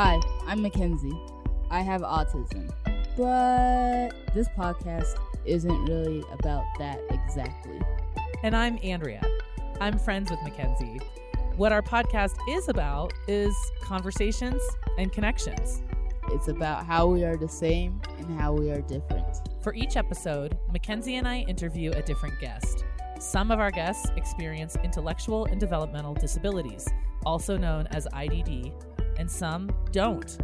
Hi, I'm Mackenzie. I have autism, but this podcast isn't really about that exactly. And I'm Andrea. I'm friends with Mackenzie. What our podcast is about is conversations and connections. It's about how we are the same and how we are different. For each episode, Mackenzie and I interview a different guest. Some of our guests experience intellectual and developmental disabilities, also known as IDD, and some don't.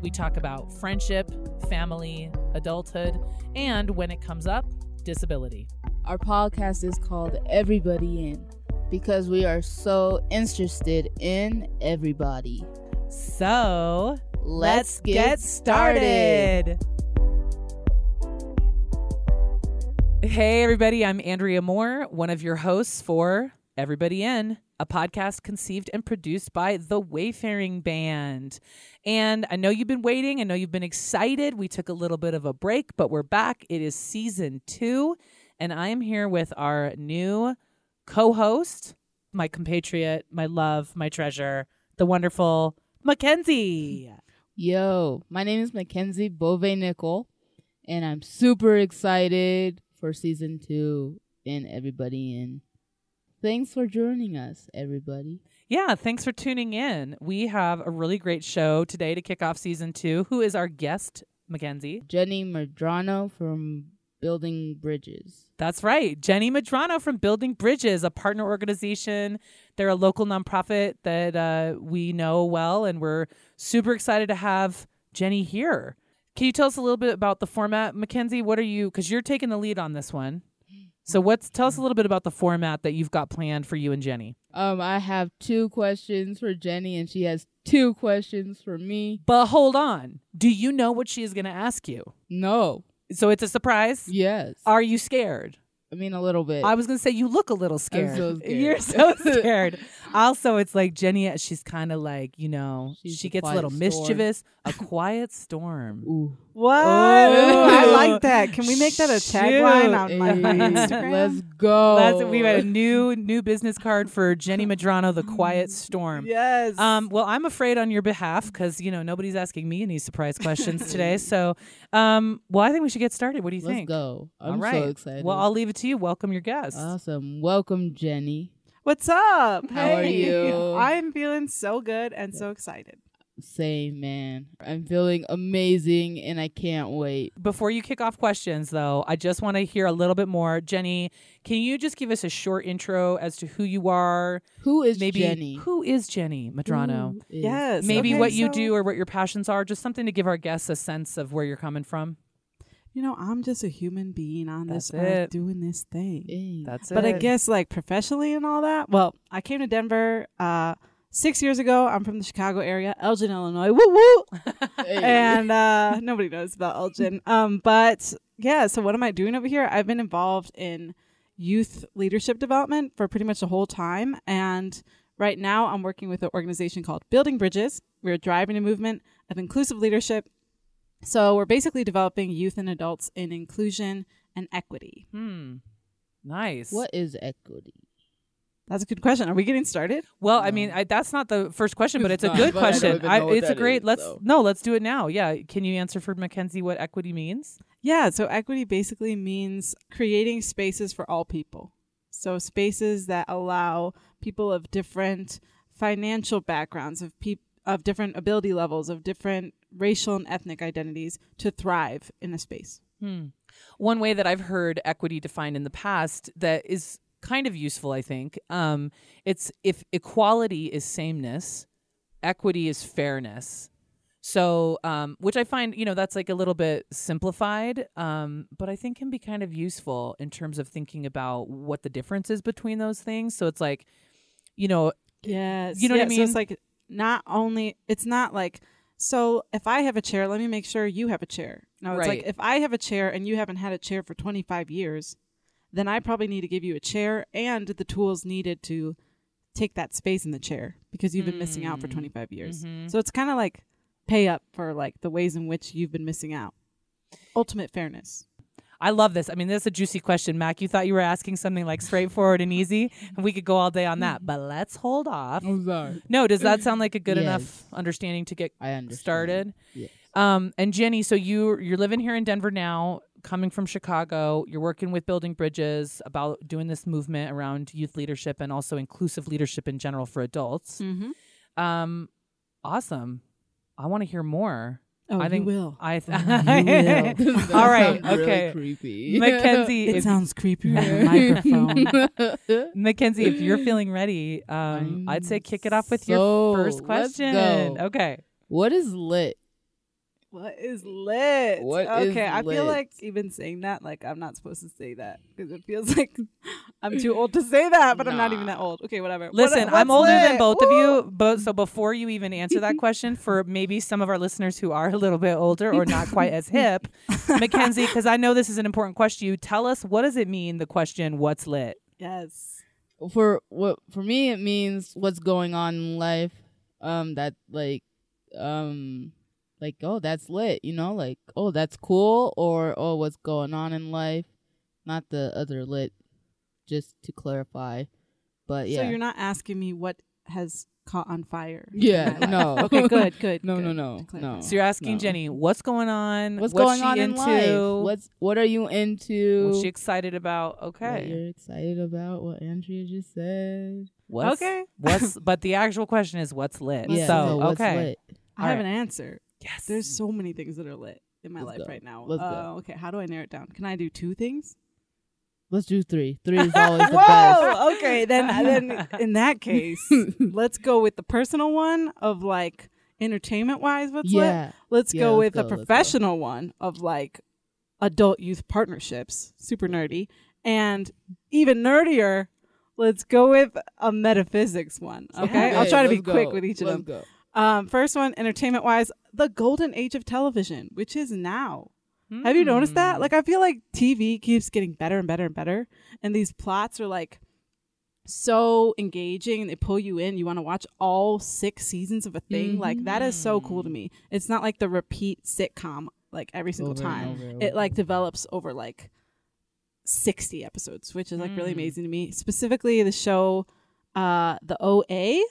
We talk about friendship, family, adulthood, and when it comes up, disability. Our podcast is called Everybody In because we are so interested in everybody. So, Let's get started. Hey, everybody, I'm Andrea Moore, one of your hosts for Everybody In, a podcast conceived and produced by the Wayfaring Band. And I know you've been waiting. I know you've been excited. We took a little bit of a break, but we're back. It is season two, and I am here with our new co host, my compatriot, my love, my treasure, the wonderful Mackenzie. Yo, my name is Mackenzie Bove Nickel, and I'm super excited for season two and everybody in. Thanks for joining us, everybody. Yeah, thanks for tuning in. We have a really great show today to kick off season two. Who is our guest, Mackenzie? Jenny Madrano from Building Bridges. That's right. Jenny Madrano from Building Bridges, a partner organization. They're a local nonprofit that uh, we know well, and we're super excited to have Jenny here. Can you tell us a little bit about the format, Mackenzie? What are you, because you're taking the lead on this one. So what's tell us a little bit about the format that you've got planned for you and Jenny. Um, I have two questions for Jenny, and she has two questions for me. But hold on. Do you know what she is going to ask you? No. So it's a surprise? Yes. Are you scared? I mean, a little bit. I was gonna say you look a little scared. so scared. You're so scared. also, it's like Jenny. She's kind of like you know She's she gets a little storm. mischievous. A quiet storm. Ooh. What? Oh. I like that. Can we make that a tagline on my, my Instagram? Let's go. That's we got a new new business card for Jenny Madrano, the quiet storm. yes. Um, well, I'm afraid on your behalf because you know nobody's asking me any surprise questions today. So, um, well, I think we should get started. What do you think? Let's think? go. I'm All right. so excited. Well, I'll leave it to you. Welcome your guest. awesome. Welcome, Jenny. What's up? How are you? I'm feeling so good and so excited. Same, man. I'm feeling amazing, and I can't wait. Before you kick off questions, though, I just want to hear a little bit more. Jenny, can you just give us a short intro as to who you are? Who is Maybe Jenny? who is Jenny Madrano? Who is- Yes. Maybe okay, what you so, do or what your passions are, just something to give our guests a sense of where you're coming from. You know, I'm just a human being on That's this earth it. doing this thing. Hey. That's But it. I guess like professionally and all that. Well, I came to Denver uh, six years ago. I'm from the Chicago area, Elgin, Illinois. Woo woo. Hey. and uh, nobody knows about Elgin. Um, but yeah, so what am I doing over here? I've been involved in youth leadership development for pretty much the whole time. And right now, I'm working with an organization called Building Bridges. We're driving a movement of inclusive leadership. So we're basically developing youth and adults in inclusion and equity. Hmm. Nice. what is equity? That's a good question. Are we getting started? Well, I mean, I, that's not the first question, but It's it's, a good but I question. I it's a great. is, let's so. no, let's do it now. Yeah, can you answer for Mackenzie what equity means? Yeah, so equity basically means creating spaces for all people. So spaces that allow people of different financial backgrounds, of peop- of different ability levels, of different racial and ethnic identities to thrive in a space. Hmm. One way that I've heard equity defined in the past that is kind of useful, I think, um, it's if equality is sameness, equity is fairness. So, um, which I find, you know, that's like a little bit simplified, um, but I think can be kind of useful in terms of thinking about what the difference is between those things. So it's like, you know, Yes. You know what I So mean? it's like not only it's not like so if I have a chair, let me make sure you have a chair. No, it's like if I have a chair and you haven't had a chair for 25 years, then I probably need to give you a chair and the tools needed to take that space in the chair because you've been missing out for Mm. 25 years. Mhm. So it's kind of like pay up for like the ways in which you've been missing out. Ultimate fairness. I love this. I mean, this is a juicy question, Mac. You thought you were asking something like straightforward and easy, and we could go all day on that. But let's hold off. I'm sorry. No, does that sound like a good Yes. enough understanding to get I understand. started? Yes. Um, and Jenny, so you you're living here in Denver now, coming from Chicago. You're working with Building Bridges about doing this movement around youth leadership and also inclusive leadership in general for adults. Mm-hmm. Um, awesome. I want to hear more. Oh, I think you will. I th- You will. All right, sounds really okay. creepy. Mackenzie, It if, sounds creepy on the microphone. Mackenzie, if you're feeling ready, um, I'd say kick it off with so- your first question. go. Okay. what is lit? What is lit? What is okay, I feel like even saying that, like I'm not supposed to say that because it feels like I'm too old to say that, but I'm not even that old. Okay, whatever. What- Listen, I'm what's older than lit? both of you, but so before you even answer that question, for maybe some of our listeners who are a little bit older or not quite as hip, Mackenzie, because I know this is an important question, you tell us what does it mean? The question, "What's lit?" Yes. For what for me it means what's going on in life. Um that like um like oh that's lit, you know, like oh that's cool or oh what's going on in life. Not the other lit just to clarify. But yeah. So you're not asking me what has caught on fire. Yeah, no. Okay, good, good. No, good. no, no, no. So you're asking No. Jenny, "What's going on? What's, What's going she on in into? life? What's what are you into? What's she excited about?" What Okay. you're excited about what Andrea just said. What's, Okay. What's but the actual question is, "What's lit?" Yeah, so, what's okay. lit? I have All an answer. Yes. There's so many things that are lit in my Let's life go. right now. Let's go. uh, Okay, how do I narrow it down? Can I do two things? Let's do three. Three is always the best. Whoa. Okay, then then in that case, let's go with the personal one of like entertainment wise. What's lit? Let's Yeah, go let's with go, a professional one of like adult youth partnerships, super nerdy, and even nerdier. Let's go with a metaphysics one. Okay, I'll try to be quick with each of them. go. Um, first one, entertainment wise, the golden age of television, which is now. Have you noticed that? Hmm. Like, I feel like TV keeps getting better and better and better, and these plots are like so engaging and they pull you in. You want to watch all six seasons of a thing. Like, that is so cool to me. It's not like the repeat sitcom like every single Over time. over and It like develops over like 60 episodes, which is like really Mm. amazing to me. Specifically, the show, uh, the OA,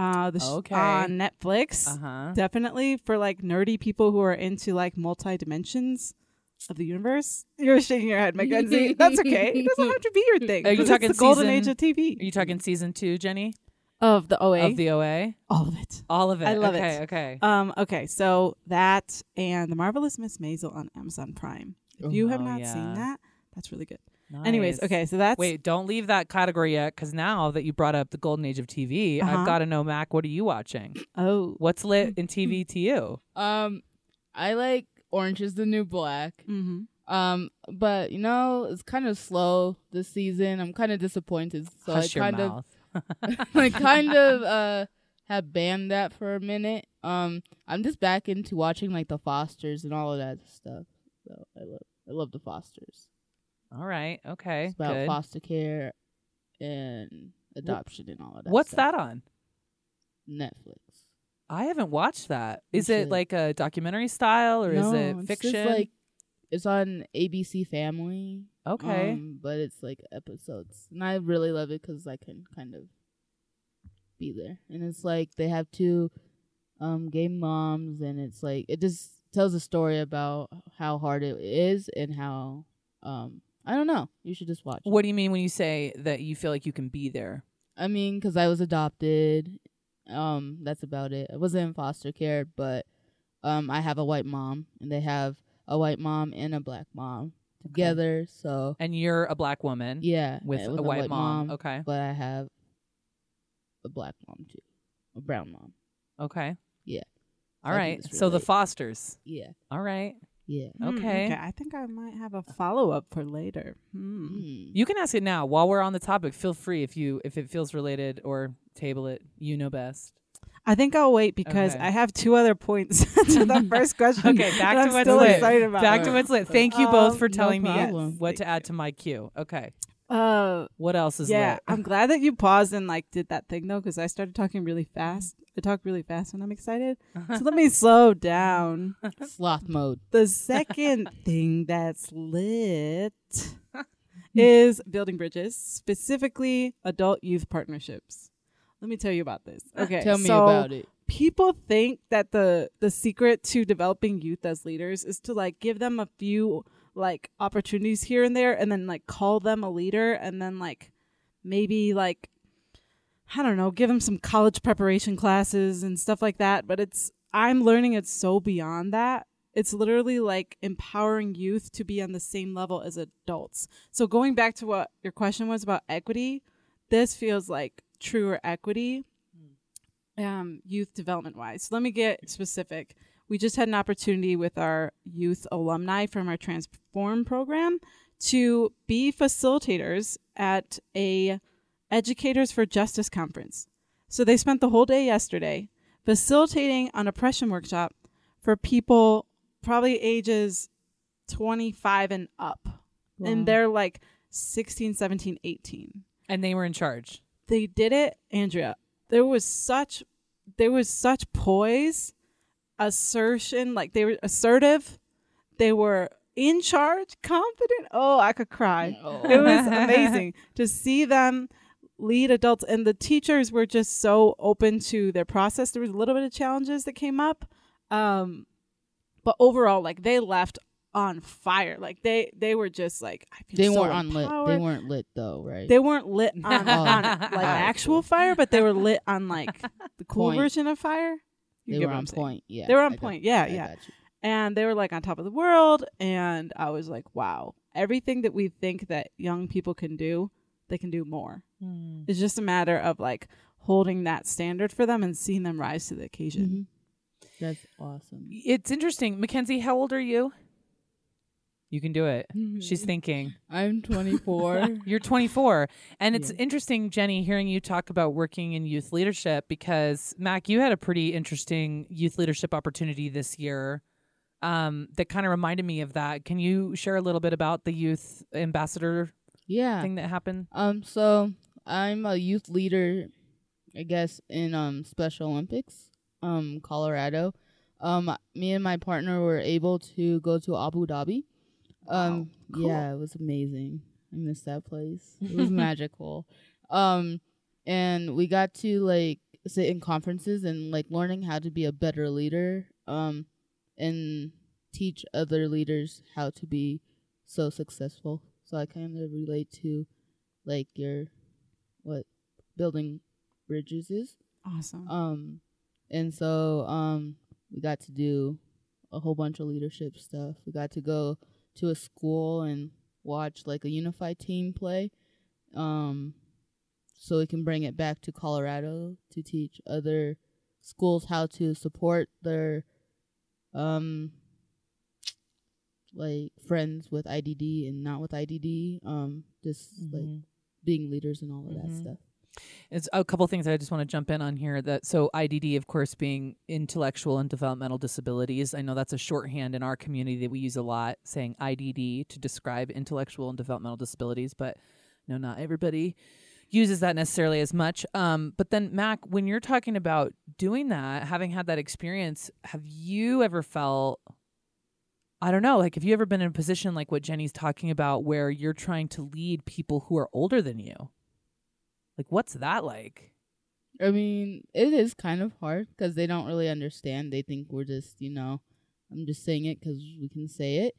uh, the sh- Okay. on Netflix uh-huh. definitely for like nerdy people who are into like multi dimensions of the universe. You're shaking your head, Mackenzie. That's okay. It doesn't have to be your thing. Are you talking it's the golden season- age of TV Are you talking season 2, Jenny? of the OA? Of the OA? All of it. All of it. I love okay, it. Okay. Um. Okay. So that and the marvelous Miss Maisel on Amazon Prime. If you have Oh, not yeah. seen that, that's really good. Anyways, okay. So that's Wait, don't leave that category yet, because now that you brought up the golden age of TV, Uh-huh. I've got to know, Mac, what are you watching? Oh. What's lit in TV to you? Um, I like Orange is the New Black. Mm-hmm. Um, but you know it's kind of slow this season. I'm kind of disappointed. So Hush I your kind mouth. of, I kind of uh have banned that for a minute. Um, I'm just back into watching like the Fosters and all of that stuff. So I love, I love the Fosters. All right. Okay. It's about Good. foster care and adoption and all of that. What's stuff. that on? Netflix. I haven't watched that. Is it like a documentary style or is it fiction? Like it's on ABC Family. okay. um, but it's like episodes, and I really love it because I can kind of be there. And it's like they have two um gay moms, and it's like it just tells a story about how hard it is and how um I don't know. You should just watch. it. what do you mean when you say that you feel like you can be there? I mean, because I was adopted. Um, that's about it. I wasn't in foster care, but um, I have a white mom, and they have a white mom and a black mom together. So And you're a black woman yeah, with, a white, mom. Okay. but I have a black mom too, a brown mom. Okay. Yeah. All I can right. just So the relate. Fosters. Yeah, All right. Yeah. Hmm, Okay. I think I might have a follow up for later. Hmm. Mm. You can ask it now while we're on the topic. Feel free if you if it feels related or table it. You know best. I think I'll wait because Okay. I have two other points to the first question. Okay, back to I'm what's still lit. excited about. Back to what's lit. Thank you both Um, for no telling me problem. what to add to my queue. Okay. Uh, What else is yeah, lit? I'm glad that you paused and like did that thing though, because I started talking really fast. I talk really fast when I'm excited. So let me slow down. Sloth mode. The second thing that's lit hmm. is building bridges, specifically adult youth partnerships. Let me tell you about this. Okay. Tell me so about it. People think that the the secret to developing youth as leaders is to like give them a few like opportunities here and there and then like call them a leader and then like maybe like I don't know, give them some college preparation classes and stuff like that, but it's I'm learning it's so beyond that. It's literally like empowering youth to be on the same level as adults. So going back to what your question was about equity, this feels like truer equity um, youth development wise. So let me get specific. We just had an opportunity with our youth alumni from our Transform program to be facilitators at a Educators for Justice conference. So they spent the whole day yesterday facilitating an oppression workshop for people probably ages 25 and up. Wow. And they're like 16, 17, 18 And they were in charge. they did it, Andrea. There was such there was such poise, assertion, like they were assertive, they were in charge, confident. Oh, I could cry. Oh. It was amazing to see them lead adults and the teachers were just so open to their process. There was a little bit of challenges that came up. Um but overall like they left on fire. Like they they were just like I feel They so weren't unlit. They weren't lit though, right? They weren't lit on, Oh. on like actual fire, but they were lit on like the cool Point. version of fire. You They were on point. Yeah. They were on I got- point. Yeah, I yeah. And they were like on top of the world. And I was like, wow, everything that we think that young people can do, they can do more. It's just a matter of like holding that standard for them and seeing them rise to the occasion. Mhm. That's awesome. It's interesting. Mackenzie, how old are you? You can do it. Mm-hmm. She's thinking. I'm 24. You're 24. And it's Yeah. interesting, Jenny, hearing you talk about working in youth leadership because, Mac, you had a pretty interesting youth leadership opportunity this year um, that kind of reminded me of that. Can you share a little bit about the youth ambassador yeah. thing that happened? Um. So I'm a youth leader, I guess, in um Special Olympics, um Colorado. Um, me and my partner were able to go to Abu Dhabi. Um. cool. Yeah, it was amazing. I miss that place. It was magical. Um, and we got to like sit in conferences and like learning how to be a better leader. Um, and teach other leaders how to be so successful. So I kind of relate to like your what building bridges is. Awesome. Um and so um we got to do a whole bunch of leadership stuff. We got to go to a school and watch like a unified team play. Um so we can bring it back to Colorado to teach other schools how to support their um like friends with IDD and not with IDD um just like Mhm. being leaders and all of that Mhm. stuff. It's a couple things I just want to jump in on here. That so IDD, of course, being intellectual and developmental disabilities. I know that's a shorthand in our community that we use a lot, saying IDD to describe intellectual and developmental disabilities. But no, not everybody uses that necessarily as much. Um, but then, Mac, when you're talking about doing that, having had that experience, have you ever felt? I don't know. Like, have you ever been in a position like what Jenny's talking about, where you're trying to lead people who are older than you? Like, what's that like? I mean, it is kind of hard because they don't really understand. They think we're just, you know, I'm just saying it because we can say it.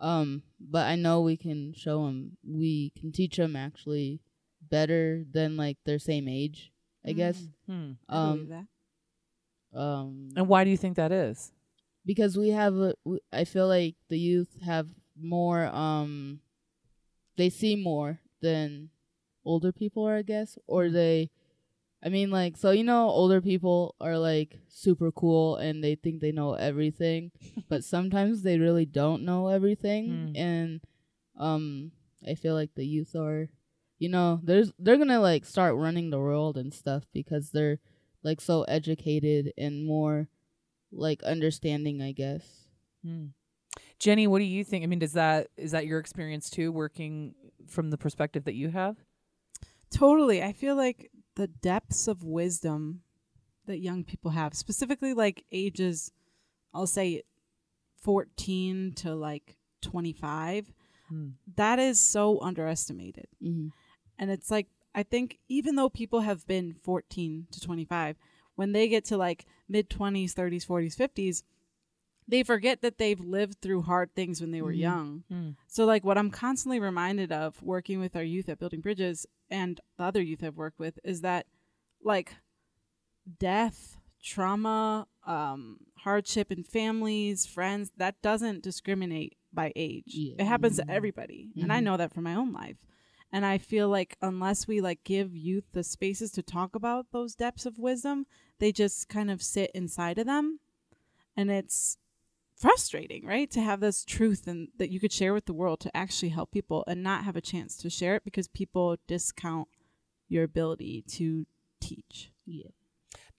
Um, but I know we can show them, we can teach them actually better than like their same age, I guess. Hmm. I believe Um, that. um, And why do you think that is? Because we have, a, I feel like the youth have more, um, they see more than older people are, I guess, or they, I mean, like, so you know, older people are like super cool and they think they know everything, but sometimes they really don't know everything. Mm. And um, I feel like the youth are, you know, there's they're gonna like start running the world and stuff because they're like so educated and more like understanding, I guess. Hmm. Jenny, what do you think? I mean, does that is that your experience too, working from the perspective that you have? Totally. I feel like the depths of wisdom that young people have, specifically like ages, I'll say 14 to like 25, Hmm. that is so underestimated. hmm And it's like, I think even though people have been 14 to 25, when they get to like mid 20s, 30s, 40s, 50s, they forget that they've lived through hard things when they were Mhm. young. Hmm. So, like, what I'm constantly reminded of working with our youth at Building Bridges and the other youth I've worked with is that, like, death, trauma, um, hardship in families, friends, that doesn't discriminate by age. Yeah. It happens Mhm. to everybody. And I Mhm. know that from my own life. And I feel like unless we like give youth the spaces to talk about those depths of wisdom, they just kind of sit inside of them. And it's frustrating, right? To have this truth and that you could share with the world to actually help people and not have a chance to share it because people discount your ability to teach. Yeah.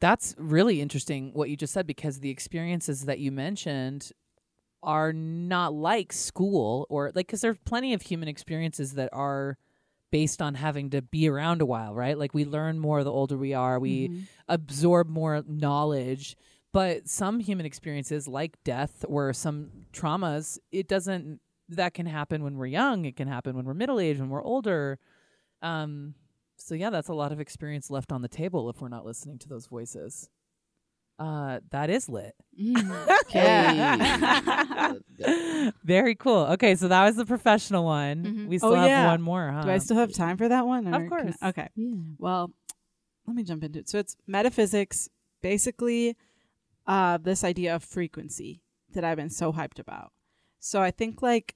That's really interesting what you just said because the experiences that you mentioned are not like school or like because there's plenty of human experiences that are based on having to be around a while, right? Like we learn more the older we are, we Mhm. absorb more knowledge. But some human experiences, like death or some traumas, it doesn't. That can happen when we're young. It can happen when we're middle aged, when we're older. Um, so yeah, that's a lot of experience left on the table if we're not listening to those voices. Uh, that is lit. Okay. Very cool. Okay, so that was the professional one. Mhm. We still Oh, have yeah. one more, huh? Do I still have time for that one? Of or can- course. okay. yeah. Well, let me jump into it. So it's metaphysics, basically uh, this idea of frequency that I've been so hyped about. So I think like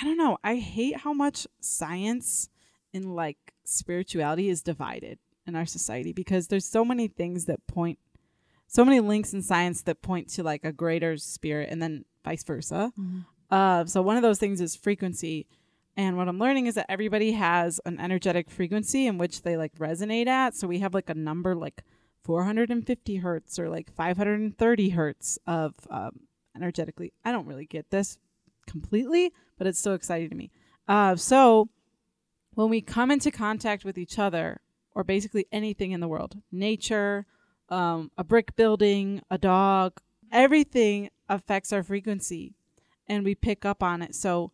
I don't know, I hate how much science and like spirituality is divided in our society because there's so many things that point so many links in science that point to like a greater spirit and then vice versa. Uh, so one of those things is frequency. And what I'm learning is that everybody has an energetic frequency in which they like resonate at. So we have like a number like 450 hertz or like 530 hertz of um, energetically. I don't really get this completely, but it's so exciting to me. Uh, so when we come into contact with each other or basically anything in the world, nature, um, a brick building, a dog, everything affects our frequency and we pick up on it. So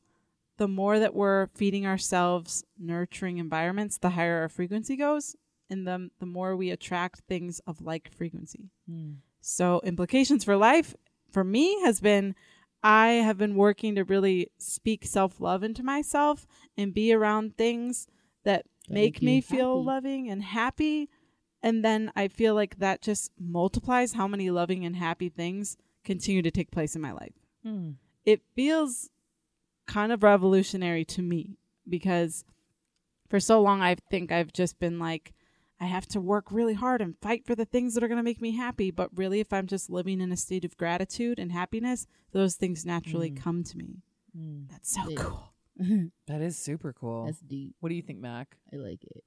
the more that we're feeding ourselves nurturing environments, the higher our frequency goes, and the, the more we attract things of like frequency. Hmm. So implications for life for me has been I have been working to really speak self-love into myself and be around things that That make make me you feel loving and happy and then I feel like that just multiplies how many loving and happy things continue to take place in my life Hmm. it feels kind of revolutionary to me because for so long I think I've just been like I have to work really hard and fight for the things that are going to make me happy but really if I'm just living in a state of gratitude and happiness those things naturally Mm. come to me Hmm. that's so Yeah. cool That is super cool. That's deep. what do you think, Mac? I like it.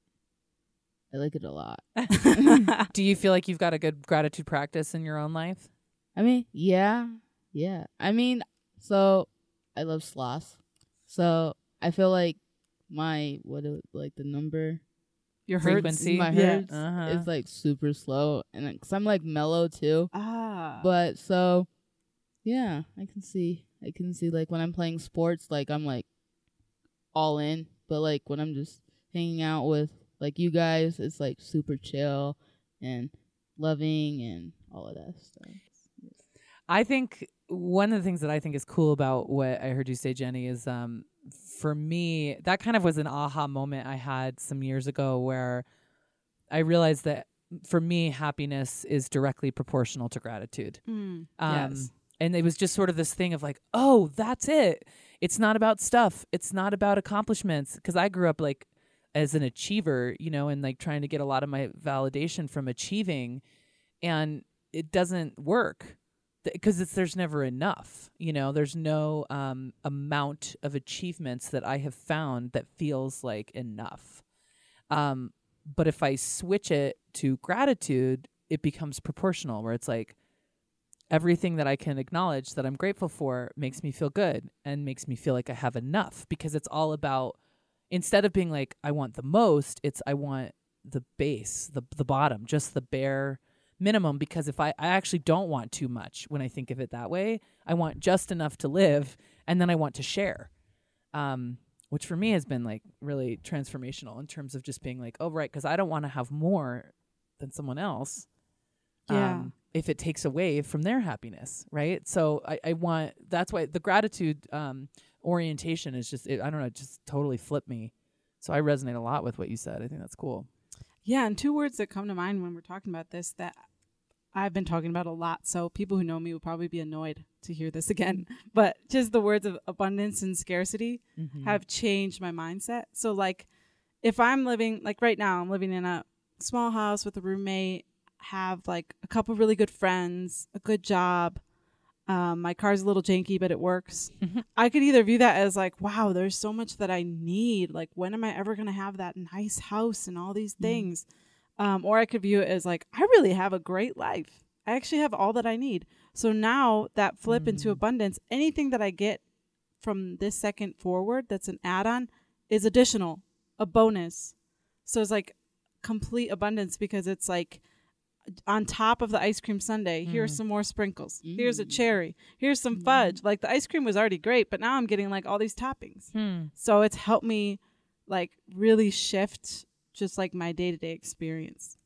I like it a lot. Do you feel like you've got a good gratitude practice in your own life? I mean, yeah, yeah. I mean, so I love sloths. So I feel like my what it, like the number your Frequency. my Yeah. hertz Uh-huh. is like super slow, and because I'm like mellow too. ah But so, yeah, I can see. I can see like when I'm playing sports, like I'm like all in. But like when I'm just hanging out with like you guys, it's like super chill and loving and all of that stuff. I think one of the things that I think is cool about what I heard you say, Jenny, is um, for me, that kind of was an aha moment I had some years ago where I realized that for me, happiness is directly proportional to gratitude. Mm, Um, yes And it was just sort of this thing of like, oh, that's it. It's not about stuff. It's not about accomplishments. Because I grew up like as an achiever, you know, and like trying to get a lot of my validation from achieving, and it doesn't work because it's there's never enough. You know, there's no um, amount of achievements that I have found that feels like enough. Um, but if I switch it to gratitude, it becomes proportional, where it's like everything that I can acknowledge that I'm grateful for makes me feel good and makes me feel like I have enough because it's all about instead of being like I want the most, it's I want the base, the the bottom, just the bare minimum because if I, I actually don't want too much when I think of it that way. I want just enough to live and then I want to share. Um, which for me has been like really transformational in terms of just being like, oh right, because I don't want to have more than someone else. Yeah. Um, if it takes away from their happiness, right? So I, I want that's why the gratitude um, orientation is just it, I don't know, it just totally flipped me. So I resonate a lot with what you said. I think that's cool. Yeah, and two words that come to mind when we're talking about this that I've been talking about a lot. So people who know me will probably be annoyed to hear this again. But just the words of abundance and scarcity Mm-hmm. have changed my mindset. So like if I'm living like right now, I'm living in a small house with a roommate, have like a couple really good friends, a good job. Um, my car's a little janky, but it works. Mhm. I could either view that as like, wow, there's so much that I need. Like, when am I ever going to have that nice house and all these things? Um, or I could view it as like, I really have a great life. I actually have all that I need. So now that flip into Mm. abundance, anything that I get from this second forward that's an add on is additional, a bonus. So it's like complete abundance because it's like on top of the ice cream sundae, here's Mm. some more sprinkles. Here's a Mm. cherry. Here's some fudge. Like the ice cream was already great, but now I'm getting like all these toppings. Hmm. So it's helped me like really shift just like my day to day experience.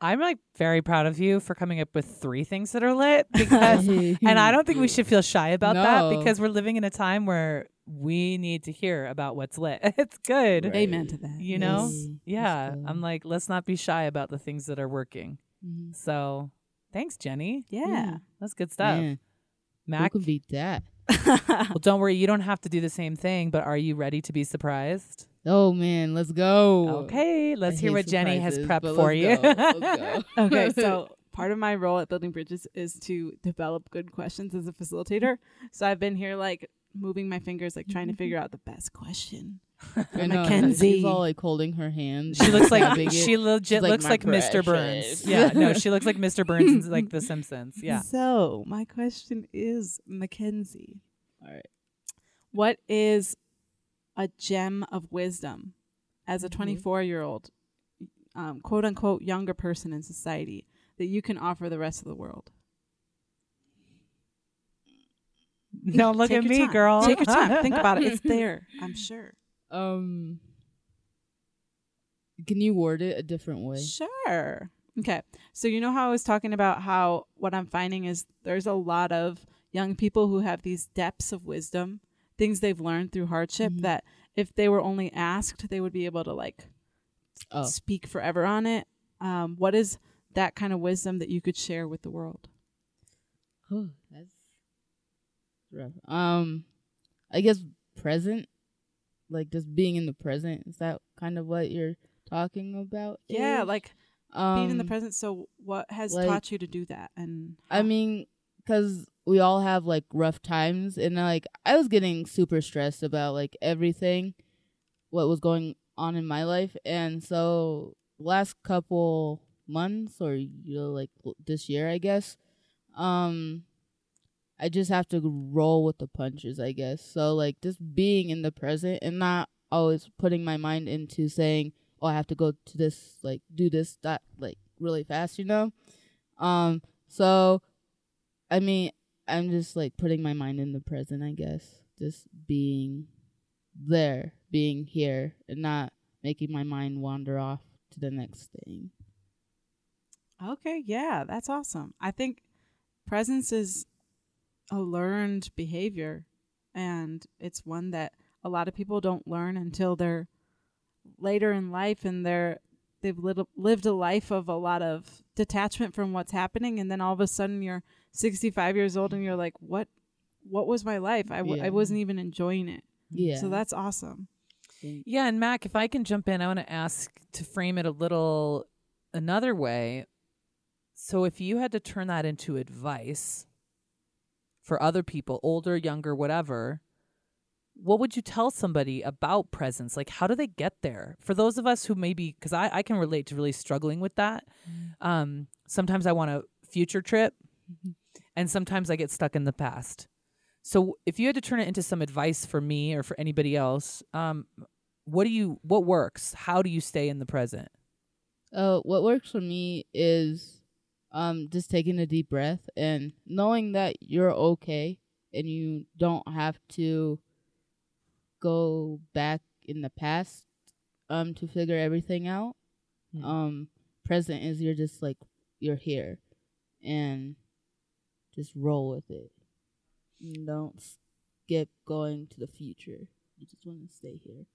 I'm like very proud of you for coming up with three things that are lit because and I don't think we should feel shy about that because we're living in a time where we need to hear about what's lit. It's good. Right. Amen to that. You know? Yes. Yeah. I'm like, let's not be shy about the things that are working. Mhm. So thanks, Jenny. Yeah. That's good stuff. Man, who can beat that? well, don't worry. You don't have to do the same thing, but are you ready to be surprised? Oh man, let's go. Okay. Let's hear what Jenny has prepped for let's you. go. Let's go. okay, so part of my role at Building Bridges is to develop good questions as a facilitator. So I've been here like moving my fingers, like trying to figure out the best question. I know, Mackenzie. She's all like holding her hand. She looks like she legit like, looks "My like Mr. Burns. Yeah, no, she looks like Mr. Burns in like The Simpsons. Yeah. So my question is, Mackenzie, All right. what is a gem of wisdom as a Mhm. 24 year old, um, quote unquote, younger person in society that you can offer the rest of the world? No, look Take at me, time. girl. Take your time. Think about it. It's there, I'm sure. Um, can you word it a different way? Sure. Okay. So you know how I was talking about how what I'm finding is there's a lot of young people who have these depths of wisdom, things they've learned through hardship Mhm. that if they were only asked, they would be able to like Oh, speak forever on it. Um, what is that kind of wisdom that you could share with the world? oh, that's rough. Um, I guess present, like just being in the present. Is that kind of what you're talking about? Yeah, like um, being in the present. So what has like- taught you to do that? And I mean, because we all have like rough times, and like I was getting super stressed about like everything, what was going on in my life, and so last couple months or you know like this year, I guess, um, I just have to roll with the punches, I guess. So like just being in the present and not always putting my mind into saying, "Oh, I have to go to this, like do this, that, like really fast," you know. Um, so I mean, I'm just like putting my mind in the present, I guess. Just being there, being here, and not making my mind wander off to the next thing. Okay, yeah, that's awesome. I think presence is a learned behavior and it's one that a lot of people don't learn until they're later in life and they're they've lit, lived a life of a lot of detachment from what's happening and then all of a sudden you're 65 years old and you're like what what was my life I, w- I Yeah. wasn't even enjoying it Yeah. so that's awesome Yeah, and Mac, if I can jump in, I want to ask to frame it a little another way. So if you had to turn that into advice for other people, older, younger, whatever, what would you tell somebody about presence? Like, how do they get there? For those of us who maybe, because I, I can relate to really struggling with that. Um, sometimes I want a future trip, and sometimes I get stuck in the past. So if you had to turn it into some advice for me or for anybody else, um, what do you what works? How do you stay in the present? Uh, what works for me is um just taking a deep breath and knowing that you're okay and you don't have to go back in the past um to figure everything out. Hmm. Um present is you're just like you're here and just roll with it. Don't skip going to the future. You just want to stay here.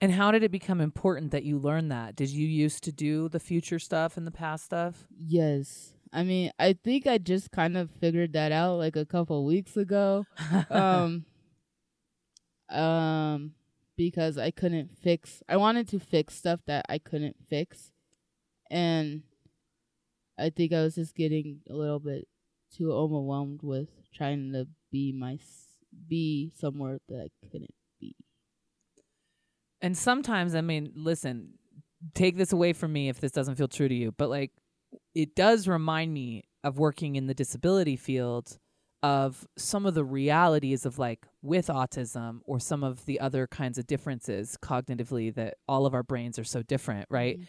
And how did it become important that you learned that? Did you used to do the future stuff and the past stuff? Yes. I mean, I think I just kind of figured that out like a couple weeks ago. um um because I couldn't fix I wanted to fix stuff that I couldn't fix. And I think I was just getting a little bit too overwhelmed with trying to be my be somewhere that I couldn't be. and sometimes, I mean, listen, take this away from me if this doesn't feel true to you, but like it does remind me of working in the disability field of some of the realities of like with autism or some of the other kinds of differences cognitively that all of our brains are so different, right?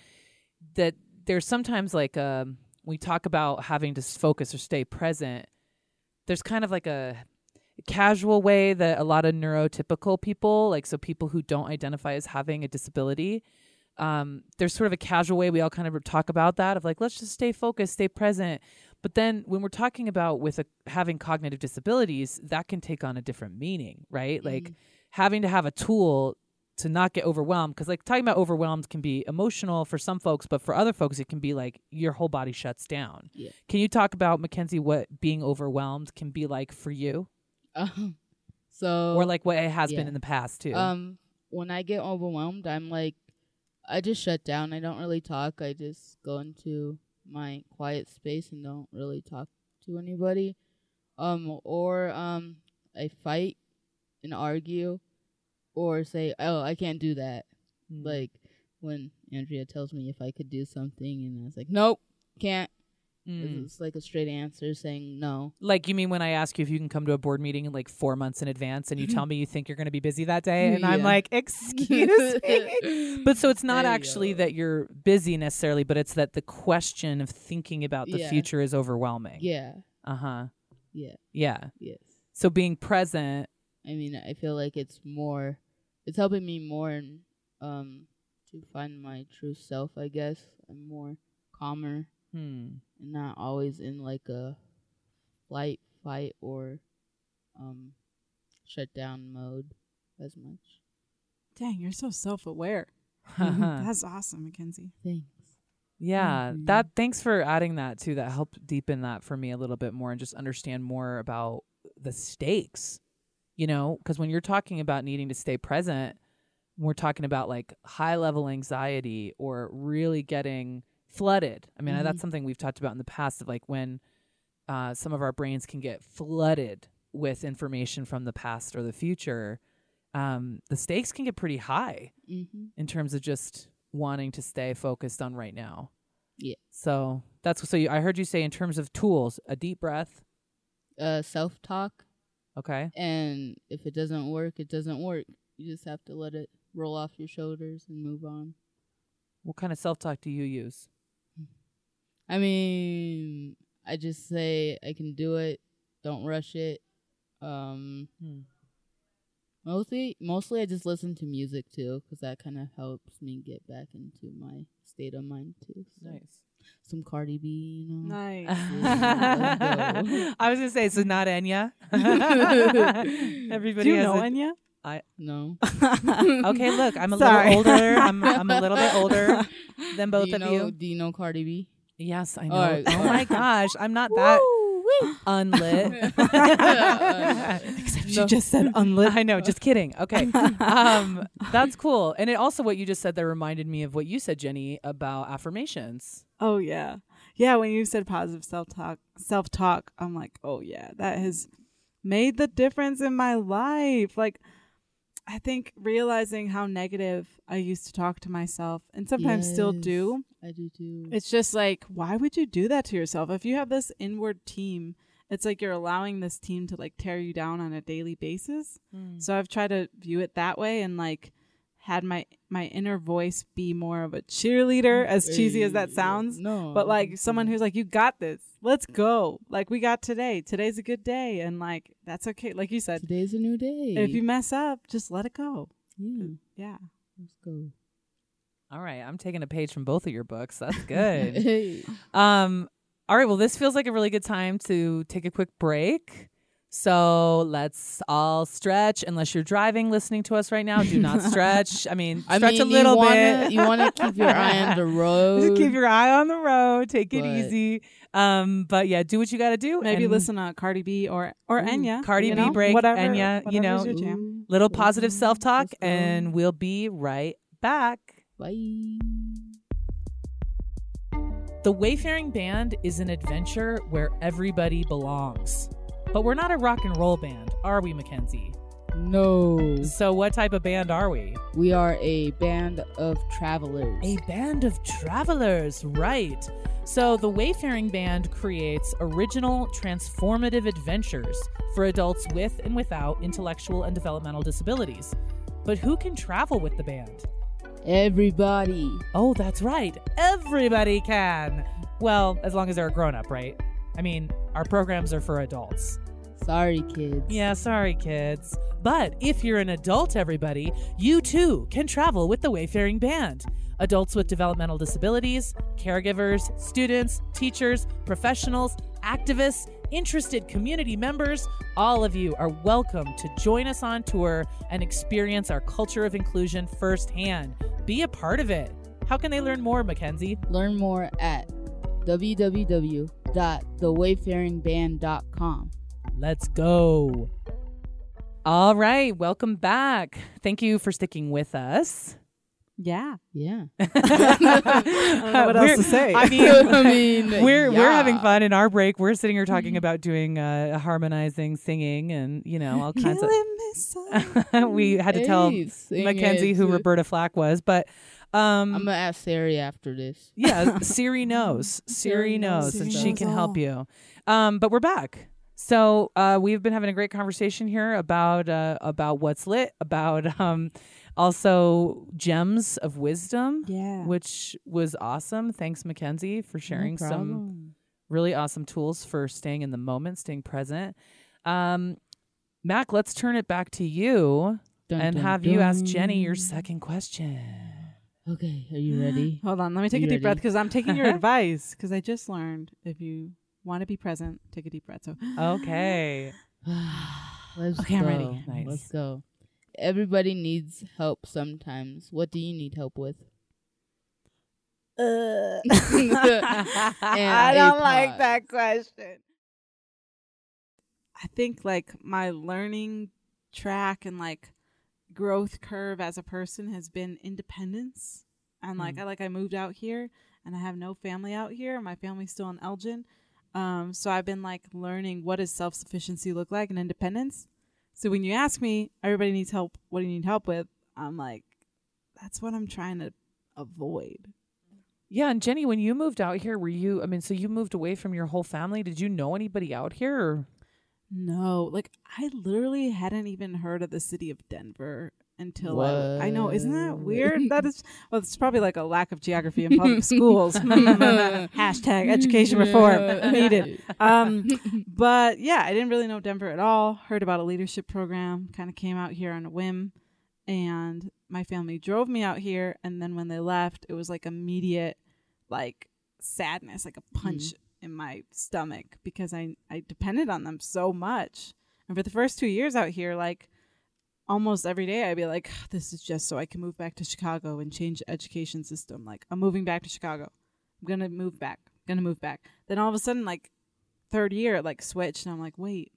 that there's sometimes like um we talk about having to focus or stay present there's kind of like a casual way that a lot of neurotypical people like so people who don't identify as having a disability um there's sort of a casual way we all kind of talk about that of like let's just stay focused stay present but then when we're talking about with a, having cognitive disabilities that can take on a different meaning right like Mhm. having to have a tool to not get overwhelmed because like talking about overwhelmed can be emotional for some folks but for other folks it can be like your whole body shuts down Yeah. can you talk about mackenzie what being overwhelmed can be like for you Um, so or like what it has yeah. been in the past too Um, when I get overwhelmed, I'm like, I just shut down. I don't really talk. I just go into my quiet space and don't really talk to anybody. Um, or um, I fight and argue, or say, "Oh, I can't do that." Mm. Like when Andrea tells me if I could do something, and I was like, "Nope, can't." Mm. It's like a straight answer saying no. like you mean when i ask you if you can come to a board meeting like four months in advance and you tell me you think you're going to be busy that day and i'm like excuse me but so it's not There actually that you're busy necessarily but it's that the question of thinking about the Yeah. future is overwhelming Yeah. uh-huh Yeah. yeah Yes. so being present I mean, I feel like it's more, it's helping me more and um, to find my true self. I guess I'm more calmer hmm. and not always in like a flight, fight, or um, shut down mode as much. Dang, you're so self aware. Uh-huh. That's awesome, Mackenzie. Thanks. Yeah, Mhm. that thanks for adding that too. That helped deepen that for me a little bit more and just understand more about the stakes. You know, because when you're talking about needing to stay present, we're talking about like high level anxiety or really getting flooded. I mean, Mhm. that's something we've talked about in the past of like when uh, some of our brains can get flooded with information from the past or the future. Um, the stakes can get pretty high Mm-hmm. in terms of just wanting to stay focused on right now. Yeah. So that's so you, I heard you say in terms of tools, a deep breath. Uh, self talk, Okay. and if it doesn't work, it doesn't work. You just have to let it roll off your shoulders and move on. What kind of self talk do you use? I mean, I just say I can do it. Don't rush it. Um, mostly, mostly I just listen to music too, because that kind of helps me get back into my state of mind too. So Nice. Some Cardi B, you know. Nice. Let's. I was gonna say so not Enya. Everybody Do you has know a- Enya? No. okay, look, I'm a Sorry. little older. I'm I'm a little bit older than both you of know, you. Do you know Cardi B? Yes, I know. Right. Oh my gosh, I'm not that unlit. Except No. she just said unlit. I know, just kidding. Okay. um, that's cool. And it also what you just said that reminded me of what you said, Jenny, about affirmations. Oh yeah. Yeah, when you said positive self talk self talk, I'm like, oh yeah, that has made the difference in my life. Like I think realizing how negative I used to talk to myself and sometimes still do. I do too. It's just like, why would you do that to yourself? If you have this inward team, it's like you're allowing this team to like tear you down on a daily basis. Hmm. So I've tried to view it that way and like, had my my inner voice be more of a cheerleader, mm, as cheesy as that sounds. No. But like mm, someone mm. who's like, you got this. Let's go. Like we got today. Today's a good day, and like that's okay. Like you said, today's a new day. if you mess up, just let it go. yeah, Yeah. let's go. All right, I'm taking a page from both of your books. That's good. Hey. um, all right, well, this feels like a really good time to take a quick break. So let's all stretch. Unless you're driving, listening to us right now, do not stretch. I mean, I stretch mean, a little you wanna, bit. You want to keep your eye on the road. Keep your eye on the road. Take it But- easy. Um, but yeah, do what you got to do. Maybe listen to Cardi B or or Ooh, Enya. Cardi B know? break, whatever, Enya, you know. your jam. Ooh, Little positive self talk, and we'll be right back. Bye. The Wayfaring Band is an adventure where everybody belongs. But we're not a rock and roll band, are we, Mackenzie? No, So, what type of band are we? we are a band of travelers. A band of travelers, right. So, the Wayfaring Band creates original, transformative adventures for adults with and without intellectual and developmental disabilities. But who can travel with the band? Everybody. Oh, that's right. Everybody can. Well, as long as they're a grown up, right? I mean, our programs are for adults. Sorry, kids. Yeah, sorry, kids. But if you're an adult, everybody, you too can travel with the Wayfaring Band. Adults with developmental disabilities, caregivers, students, teachers, professionals, activists, interested community members, all of you are welcome to join us on tour and experience our culture of inclusion firsthand. Be a part of it. How can they learn more, Mackenzie? Learn more at www.thewayfaringband.com. Let's go. All right, welcome back. Thank you for sticking with us. Yeah. Yeah. I don't know what else We're- to say. I mean, I mean, we're we're having fun in our break. We're sitting here talking about doing uh, harmonizing, singing, and you know all kinds Killing of. we had to tell Hey, Mackenzie it. who Roberta Flack was, but um, I'm gonna ask Siri after this. yeah, Siri knows. Siri Siri knows, knows and she can help you. Um, but we're back. So uh, we've been having a great conversation here about uh, about what's lit, about um, also gems of wisdom, yeah. which was awesome. Thanks, Mackenzie, for sharing no some really awesome tools for staying in the moment, staying present. Um, Mac, let's turn it back to you Dun, and dun, have you ask Jenny your second question. Okay, are you ready? Hold on. Let me take You a deep breath because I'm taking your advice because I just learned if you want to be present, take a deep breath. So Okay. Let's Okay, I'm ready. Nice. Let's go. Everybody needs help sometimes. What do you need help with? Uh, And I a don't like that question. I think like my learning track and like growth curve as a person has been independence. And like Mm. I like I moved out here and I have no family out here. My family's still in Elgin. Um, so I've been like learning what does self sufficiency look like and independence. So when you ask me, everybody needs help. What do you need help with? I'm like, that's what I'm trying to avoid. Yeah, and Jenny, when you moved out here, were you? I mean, so you moved away from your whole family. Did you know anybody out here? Or? No, like I literally hadn't even heard of the city of Denver until I, I know. Isn't that weird? That is well, it's probably like a lack of geography in public schools. Hashtag education reform needed. Um, but yeah, I didn't really know Denver at all. Heard about a leadership program. Kind of came out here on a whim, and my family drove me out here. And then when they left, it was like immediate, like sadness, like a punch in my stomach because I I depended on them so much. And for the first two years out here, like almost every day, I'd be like, "This is just so I can move back to Chicago and change the education system." Like I'm moving back to Chicago. I'm gonna move back. I'm gonna move back. Then all of a sudden, like third year, it, like switched, and I'm like, wait,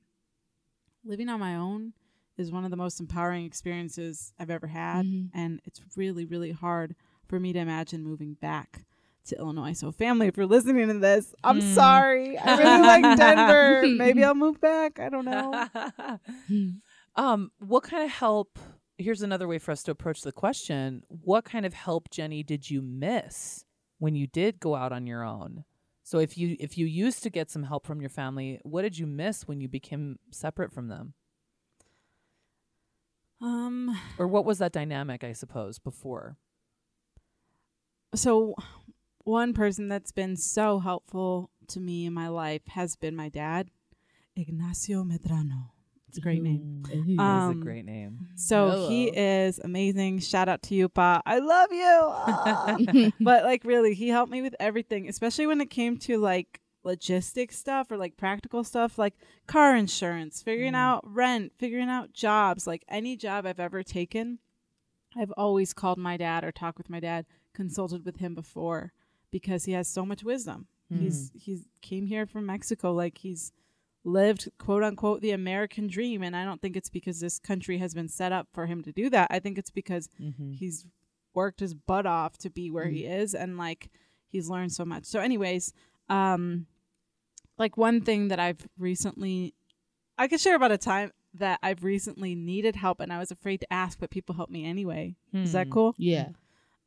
living on my own is one of the most empowering experiences I've ever had, Mhm. and it's really really hard for me to imagine moving back to Illinois. So, family, if you're listening to this, I'm Mm. sorry. I really like Denver. Maybe I'll move back. I don't know. um, what kind of help? Here's another way for us to approach the question: What kind of help, Jenny, did you miss when you did go out on your own? So if you if you used to get some help from your family, what did you miss when you became separate from them? Um. Or what was that dynamic, I suppose, before? So, one person that's been so helpful to me in my life has been my dad, Ignacio Medrano. It's a great name. Mm, he. Um, It's a great name. So he is amazing. Shout out to you, Pa. I love you. Ah. but like really, he helped me with everything, especially when it came to like logistics stuff or like practical stuff like car insurance, figuring Mm. out rent, figuring out jobs, like any job I've ever taken. I've always called my dad or talked with my dad, consulted with him before because he has so much wisdom. He's he's came here from Mexico like he's lived quote unquote the American dream and I don't think it's because this country has been set up for him to do that. I think it's because Mm-hmm. he's worked his butt off to be where he is and like he's learned so much. So anyways, um like one thing that I've recently I could share about a time that I've recently needed help and I was afraid to ask but people helped me anyway. Is that Hmm. cool? yeah.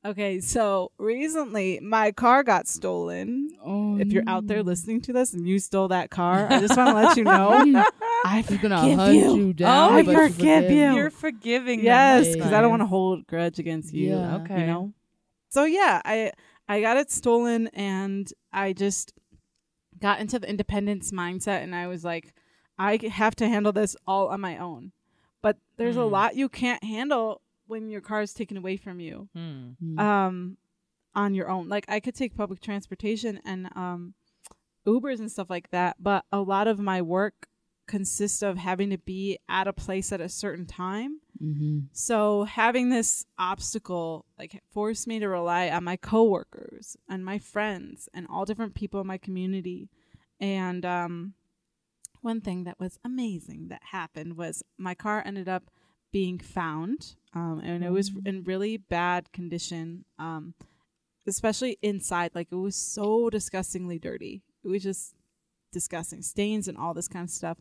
Okay, so recently my car got stolen. Oh, If you're out there listening to this and you stole that car, I just want to let you know I He's gonna forgive hunt you. you, down. I but forgive you. You're forgiving them. Yes, because I don't want to hold grudge against you. Yeah. Okay. You know. So yeah, I I got it stolen and I just got into the independence mindset and I was like, I have to handle this all on my own. But there's a Hmm. lot you can't handle when your car is taken away from you. Mm. Um on your own. Like I could take public transportation and um Ubers and stuff like that, but a lot of my work consists of having to be at a place at a certain time. Mhm. So having this obstacle like forced me to rely on my coworkers and my friends and all different people in my community. And um one thing that was amazing that happened was my car ended up being found um and it was in really bad condition um especially inside like it was so disgustingly dirty. It was just disgusting stains and all this kind of stuff.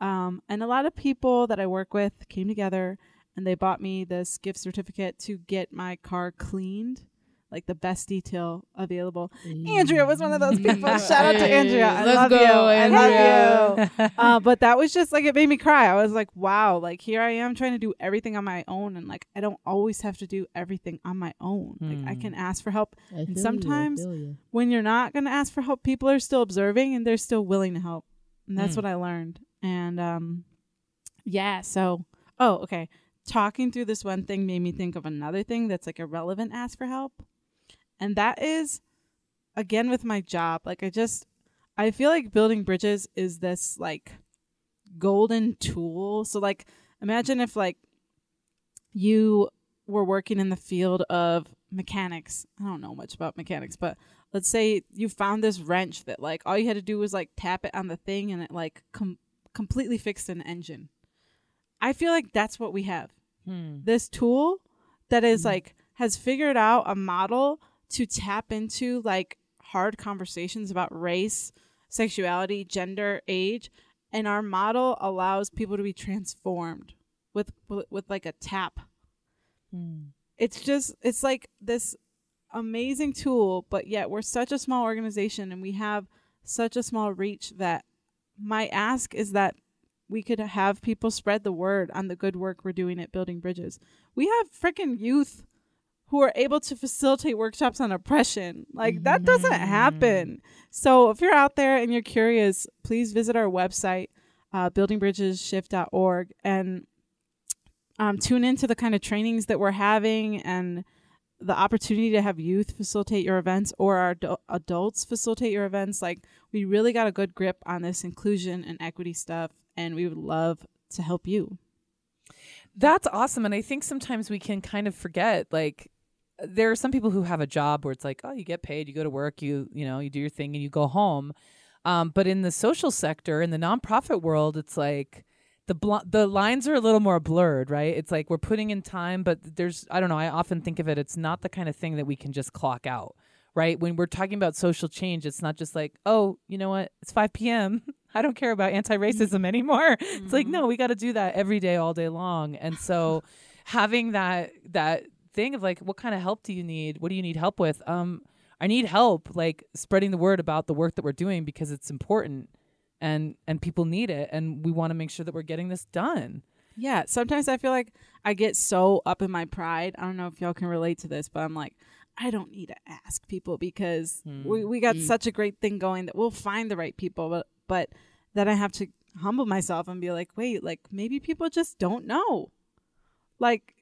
Um, and a lot of people that I work with came together and they bought me this gift certificate to get my car cleaned, like the best detail available. Andrea was one of those people. Shout out to Andrea. I let's love go, you. I love you. uh, but that was just like it made me cry. I was like, wow, like here I am trying to do everything on my own, and like I don't always have to do everything on my own. Like I Hmm. can ask for help I you, I sometimes- feel you. when you're not going to ask for help, people are still observing and they're still willing to help. And that's Mm. what I learned. And um yeah, so oh, okay. Talking through this one thing made me think of another thing that's like a relevant ask for help. And that is again with my job. Like I just I feel like building bridges is this like golden tool. So like imagine if like you were working in the field of mechanics. I don't know much about mechanics, but let's say you found this wrench that like all you had to do was like tap it on the thing and it like com- completely fixed an engine. I feel like that's what we have. Hmm. This tool that is Mhm. like has figured out a model to tap into like hard conversations about race, sexuality, gender, age, and our model allows people to be transformed with with, like a tap Hmm. it's just it's like this amazing tool but yet we're such a small organization and we have such a small reach that my ask is that we could have people spread the word on the good work we're doing at building bridges we have freaking youth who are able to facilitate workshops on oppression like that doesn't Mhm. happen so if you're out there and you're curious please visit our website uh, buildingbridgesshift.org and um, tune into the kind of trainings that we're having and the opportunity to have youth facilitate your events or our adu- adults facilitate your events. Like, we really got a good grip on this inclusion and equity stuff, and we would love to help you. That's awesome. And I think sometimes we can kind of forget like there are some people who have a job where it's like, oh, you get paid, you go to work, you you know, you do your thing and you go home. Um, but in the social sector, in the nonprofit world, it's like the bl- the lines are a little more blurred, right? It's like we're putting in time, but there's I don't know. I often think of it. It's not the kind of thing that we can just clock out, right? When we're talking about social change, it's not just like, oh, you know what? It's 5 p.m. I don't care about anti-racism anymore. It's like no, we got to do that every day, all day long. And so, having that that thing of like, what kind of help do you need? What do you need help with? Um, I need help, like spreading the word about the work that we're doing because it's important, and and people need it, and we want to make sure that we're getting this done. Yeah, sometimes I feel like I get so up in my pride. I don't know if y'all can relate to this, but I'm like, I don't need to ask people because we, we got Mm. such a great thing going that we'll find the right people. But but then I have to humble myself and be like, wait, like maybe people just don't know. Like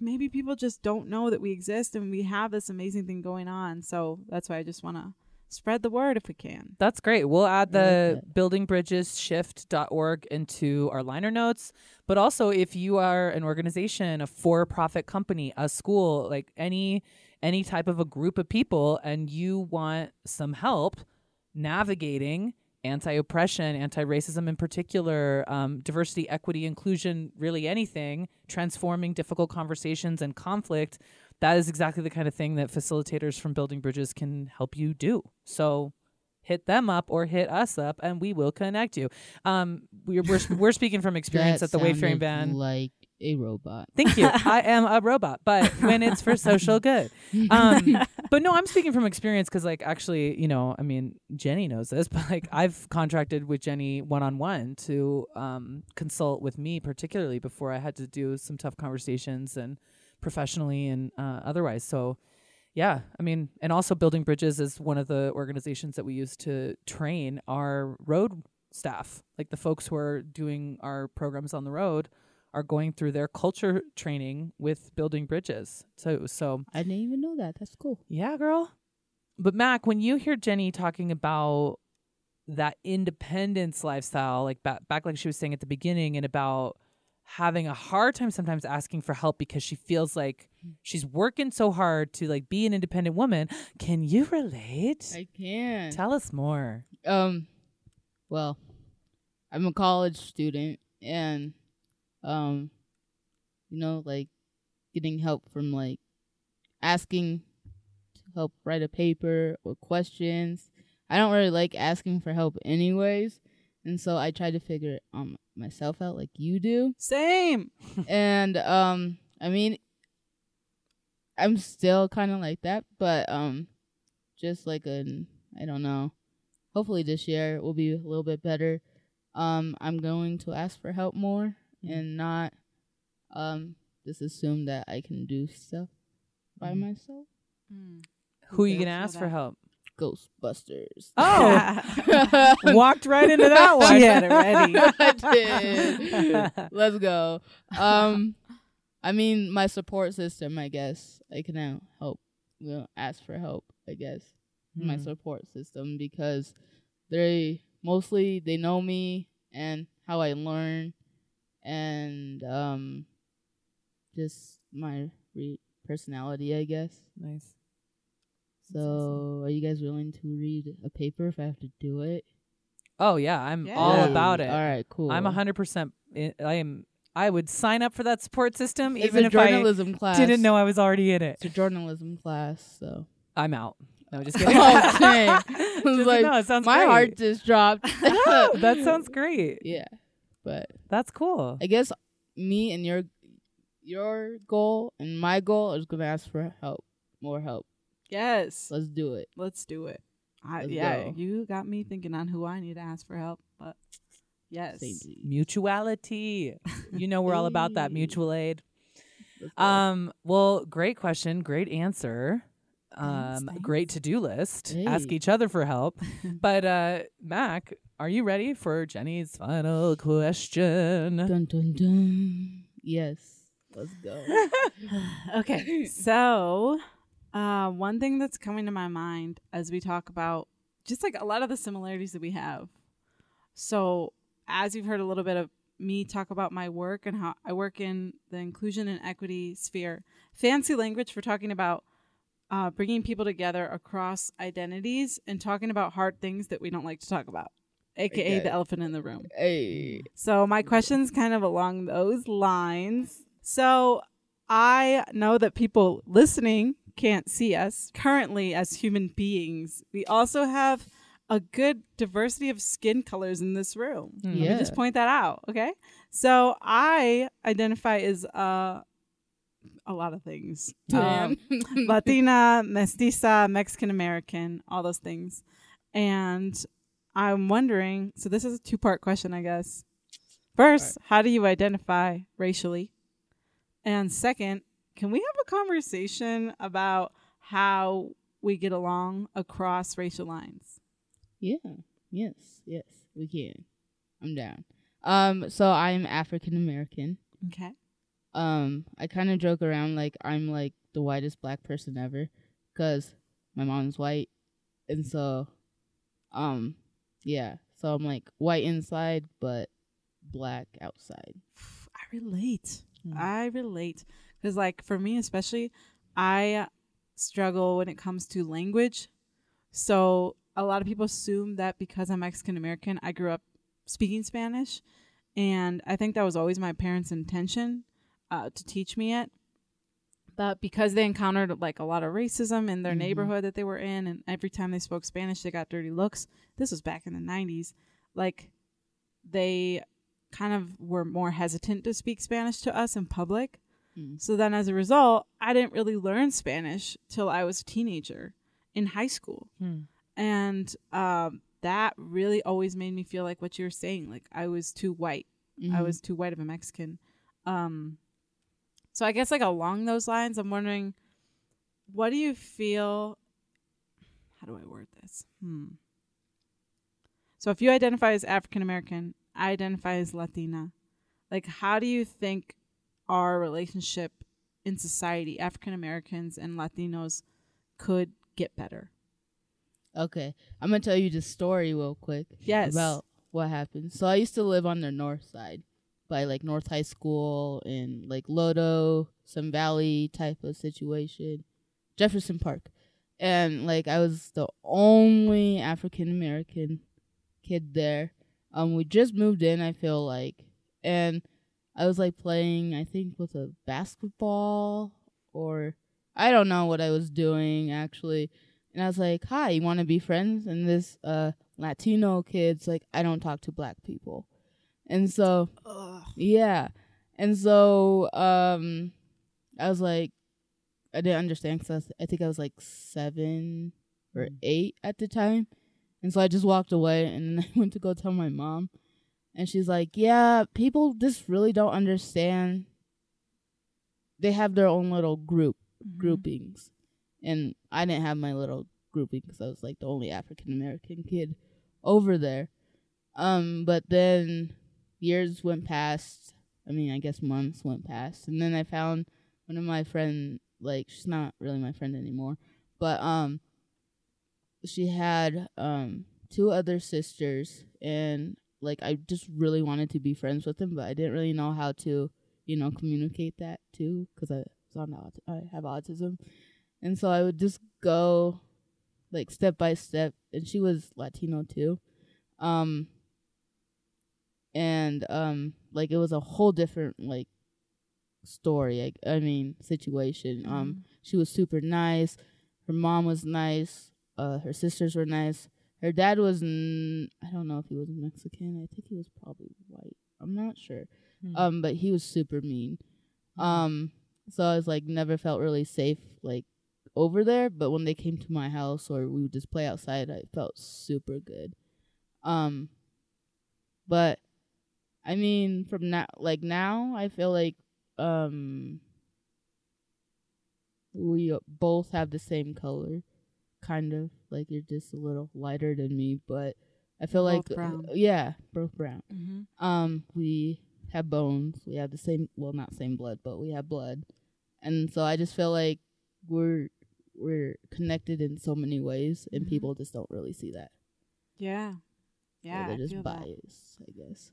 maybe people just don't know that we exist and we have this amazing thing going on. So that's why I just want to spread the word if we can. That's great. We'll add I like the that. buildingbridgesshift.org into our liner notes. But also if you are an organization, a for-profit company, a school, like any any type of a group of people and you want some help navigating anti-oppression, anti-racism in particular, um, diversity, equity, inclusion, really anything, transforming difficult conversations and conflict, that is exactly the kind of thing that facilitators from Building Bridges can help you do. So hit them up or hit us up and we will connect you. Um, we're, we're, we're speaking from experience at the Wayfaring Band. like a robot. Thank you. I am a robot, but when it's for social good. Um, but no, I'm speaking from experience because, like, actually, you know, I mean, Jenny knows this, but like, I've contracted with Jenny one on one to um, consult with me, particularly before I had to do some tough conversations and professionally and uh, otherwise. So, yeah, I mean, and also Building Bridges is one of the organizations that we use to train our road staff, like the folks who are doing our programs on the road are going through their culture training with building bridges. So so I didn't even know that. That's cool. yeah, girl. But Mac, when you hear Jenny talking about that independence lifestyle, like back, back like she was saying at the beginning, and about having a hard time sometimes asking for help because she feels like she's working so hard to like be an independent woman. Can you relate? I can. Tell us more. Um, well, I'm a college student, and um, you know, like getting help from like asking to help write a paper or questions. I don't really like asking for help, anyways, and so I try to figure it um myself out, like you do. Same. and um i mean i'm still kind of like that but um just like an i don't know hopefully this year will be a little bit better um i'm going to ask for help more and not um just assume that i can do stuff by Mhm. myself Who are you gonna ask for that. help? ghostbusters Oh, walked right into that one. She had it ready. I did. Let's go. Um, I mean, my support system. I guess I can now help. You know, ask for help. I guess my Hmm. support system because they mostly they know me and how I learn, and um, just my re- personality. I guess. Nice. So, That's are you guys willing to read a paper if I have to do it? Oh yeah, I'm all about it. All right, cool. I'm a hundred percent. I am. I would sign up for that support system It's even a if I class. didn't know I was already in it. It's a journalism class, so I'm out. No, just kidding. Oh, dang. I was Just like, no, it sounds my great. heart just dropped. No, that sounds great. yeah, but That's cool. I guess me and your your goal and my goal is gonna ask for help, more help. Yes. Let's do it. Let's do it. I, Let's yeah, go. you got me thinking on who I need to ask for help, but yes. Mutuality. You know we're all about that mutual aid. Um. Well, great question. Great answer. Um. thanks. Great to do list. Ask each other for help. but uh, Mac, are you ready for Jenny's final question? dun dun dun. Yes, let's go. okay. So, uh, one thing that's coming to my mind as we talk about just like a lot of the similarities that we have. So, as you've heard a little bit of me talk about my work and how I work in the inclusion and equity sphere, fancy language for talking about uh, bringing people together across identities and talking about hard things that we don't like to talk about, aka Okay. the elephant in the room. hey, So my question's kind of along those lines. So I know that people listening can't see us currently as human beings. We also have a good diversity of skin colors in this room. Let me just point that out, okay? So I identify as uh, a lot of things. Um, Latina, mestiza, Mexican American, all those things. And I'm wondering so, this is a two part question, I guess. First, how do you identify racially? And second, can we have a conversation about how we get along across racial lines? Yeah. Yes. Yes. We can. I'm down. Um. So I'm African American. Okay. Um. I kind of joke around like I'm like the whitest black person ever, cause my mom's white, and so, um, yeah. So I'm like white inside, but black outside. I relate. Mm. I relate because, like, for me especially, I struggle when it comes to language. So a lot of people assume that because I'm Mexican American, I grew up speaking Spanish, and I think that was always my parents' intention uh, to teach me it. But because they encountered like a lot of racism in their Mhm. neighborhood that they were in, and every time they spoke Spanish, they got dirty looks. This was back in the '90s. Like they kind of were more hesitant to speak Spanish to us in public. Mm. So then as a result, I didn't really learn Spanish till I was a teenager in high school. Hmm. And um, that really always made me feel like what you're saying, like I was too white. I Mhm. was too white of a Mexican. Um, so I guess like along those lines, I'm wondering, what do you feel? How do I word this? Hmm. So if you identify as African American, I identify as Latina. Like, how do you think our relationship in society, African Americans and Latinos, could get better? Okay, I'm gonna tell you the story real quick. Yes. About what happened. So I used to live on the north side, by like North High School and like Lodo, Sun Valley type of situation, Jefferson Park, and like I was the only African American kid there. Um, we just moved in. I feel like, and I was like playing. I think with a basketball or I don't know what I was doing actually. And I was like, "Hi, you want to be friends?" And this uh Latino kid's like, "I don't talk to black people." And so, Ugh. yeah. And so um I was like I didn't understand cuz I, was- I think I was like 7 or Mm. 8 at the time. And so I just walked away and then I went to go tell my mom. And she's like, "Yeah, people just really don't understand. They have their own little group Mm-hmm. groupings, and I didn't have my little grouping because I was like the only African American kid over there. Um, but then years went past. I mean, I guess months went past, and then I found one of my friend. Like, she's not really my friend anymore, but um, she had um two other sisters, and like I just really wanted to be friends with them, but I didn't really know how to, you know, communicate that too because I was on aut- I have autism, and so I would just go like step by step, and she was Latino too, um, and um, like it was a whole different like story. I, I mean situation. Um, she was super nice. Her mom was nice. Uh, her sisters were nice. Her dad was n- I don't know if he was Mexican. I think he was probably white. I'm not sure. Hmm. Um, but he was super mean. Um, so I was like never felt really safe like over there. But when they came to my house or we would just play outside, I felt super good. Um, but I mean, from now like now, I feel like um we both have the same color, kind of like you're just a little lighter than me, but I feel Both like uh, brown. yeah, both brown. Mm-hmm. Um, we have bones. We have the same, well, not same blood, but we have blood, and so I just feel like we're we're connected in so many ways, and Mhm. people just don't really see that. Yeah. Yeah. I they're just feel that. biased, I guess.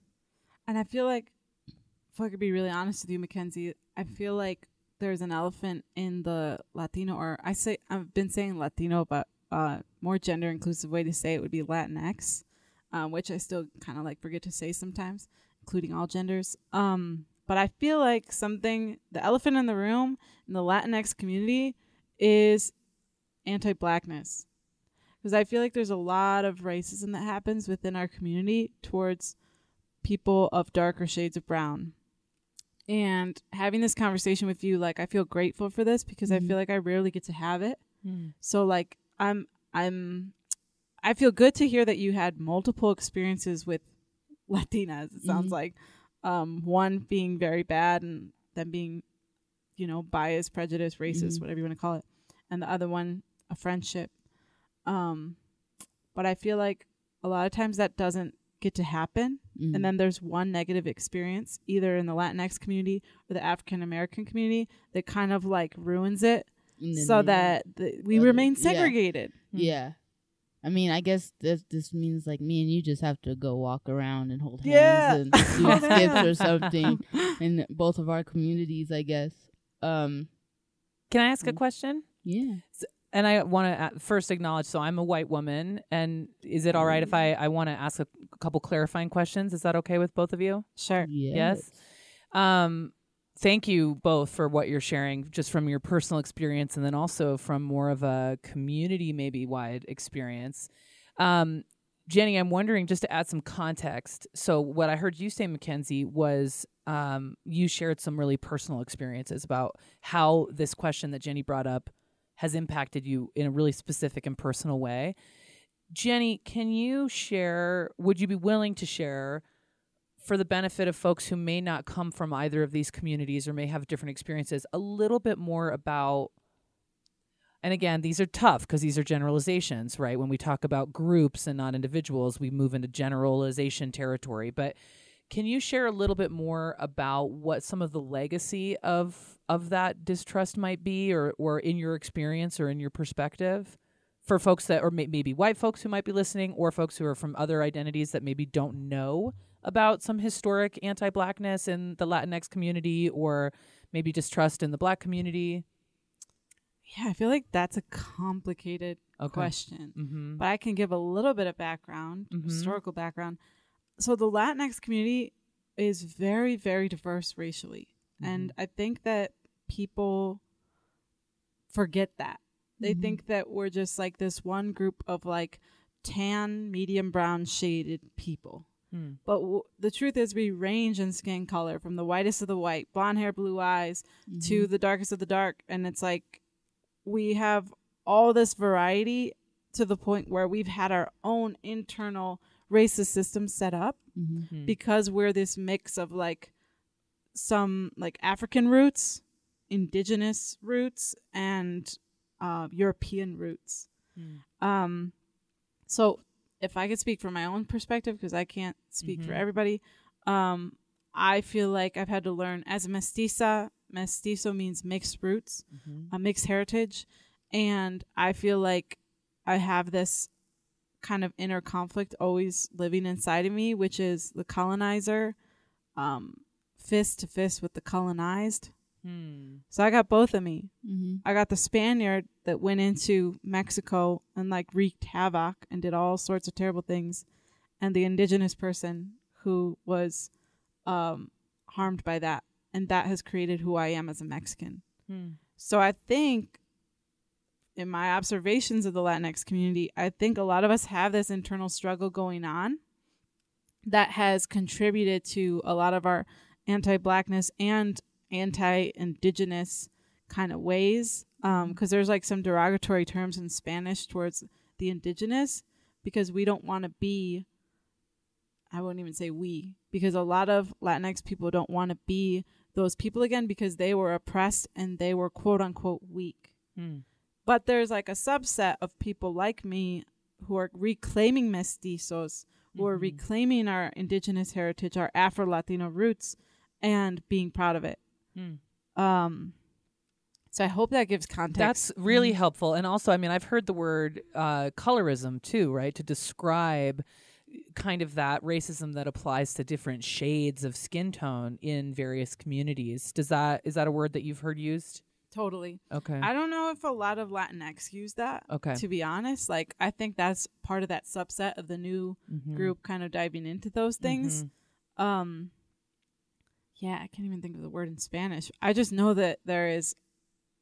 And I feel like, if I could be really honest with you, Mackenzie, I feel like there's an elephant in the Latino, or I say I've been saying Latino, but uh, more gender inclusive way to say it would be Latinx, um, which I still kind of like forget to say sometimes, including all genders. Um, but I feel like something, the elephant in the room in the Latinx community is anti-blackness. Because I feel like there's a lot of racism that happens within our community towards people of darker shades of brown. And having this conversation with you, like I feel grateful for this because I Mhm. feel like I rarely get to have it. Hmm. So like I'm I'm I feel good to hear that you had multiple experiences with Latinas, it sounds Mhm. like. um, one being very bad and them being, you know, biased, prejudice, racist, Mhm. whatever you want to call it, and the other one a friendship. Um, but I feel like a lot of times that doesn't get to happen, Mhm. and then there's one negative experience either in the Latinx community or the African American community that kind of like ruins it, so they- that the, we other- remain yeah. segregated. yeah. I mean, I guess this this means like me and you just have to go walk around and hold hands Yeah. and do Hold skips or something in both of our communities, I guess. Um, Can I ask a Mm. question? yeah. And I want to first acknowledge. So I'm a white woman, and is it all right if I I want to ask a couple clarifying questions? Is that okay with both of you? Sure. Yes. Um, thank you both for what you're sharing, just from your personal experience, and then also from more of a community, maybe wide experience. Um, Jenny, I'm wondering just to add some context. So, what I heard you say, Mackenzie, was um, you shared some really personal experiences about how this question that Jenny brought up has impacted you in a really specific and personal way. Jenny, can you share? Would you be willing to share for the benefit of folks who may not come from either of these communities or may have different experiences, a little bit more about and again, these are tough because these are generalizations, right? When we talk about groups and not individuals, we move into generalization territory. But can you share a little bit more about what some of the legacy of of that distrust might be, or or in your experience or in your perspective, for folks that, or may, maybe white folks who might be listening, or folks who are from other identities that maybe don't know about some historic anti-blackness in the Latinx community, or maybe distrust in the black community? Yeah, I feel like that's a complicated Okay. question. Mm-hmm. But I can give a little bit of background, Mhm. historical background. So the Latinx community is very, very diverse racially. And Mm-hmm. I think that people forget that. They Mm-hmm. Mhm. think that we're just like this one group of like tan, medium brown shaded people. Hmm. But w- the truth is, we range in skin color from the whitest of the white, blonde hair, blue eyes, Mm-hmm. to the darkest of the dark. And it's like we have all this variety to the point where we've had our own internal racist system set up Mhm. Hmm. because we're this mix of like some like African roots, indigenous roots, and uh, European roots. Hmm. Um, so if I could speak from my own perspective, because I can't speak for Mhm. everybody, um, I feel like I've had to learn as a mestiza. Mestizo means mixed roots, Mhm. a mixed heritage, and I feel like I have this kind of inner conflict always living inside of me, which is the colonizer, um, fist to fist with the colonized. Hmm. So I got both of me. Mhm. I got the Spaniard that went into Mexico and like wreaked havoc and did all sorts of terrible things, and the indigenous person who was um, harmed by that, and that has created who I am as a Mexican. Hmm. So I think, in my observations of the Latinx community, I think a lot of us have this internal struggle going on that has contributed to a lot of our anti-blackness and anti-indigenous kind of ways. Because there's like some derogatory terms in Spanish towards the indigenous, because we don't want to be. I wouldn't even say we, because a lot of Latinx people don't want to be those people again because they were oppressed and they were quote unquote weak. Hmm. But there's like a subset of people like me who are reclaiming mestizos, who are Mhm. reclaiming our indigenous heritage, our Afro Latino roots, and being proud of it. Hmm. Um, so I hope that gives context. That's really helpful. And also, I mean, I've heard the word uh, colorism too, right? To describe kind of that racism that applies to different shades of skin tone in various communities. Does that is that a word that you've heard used? Totally. Okay. I don't know if a lot of Latinx use that. okay. To be honest, like I think that's part of that subset of the new Mhm. group kind of diving into those things. Mhm. um yeah i can't even think of the word in spanish i just know that there is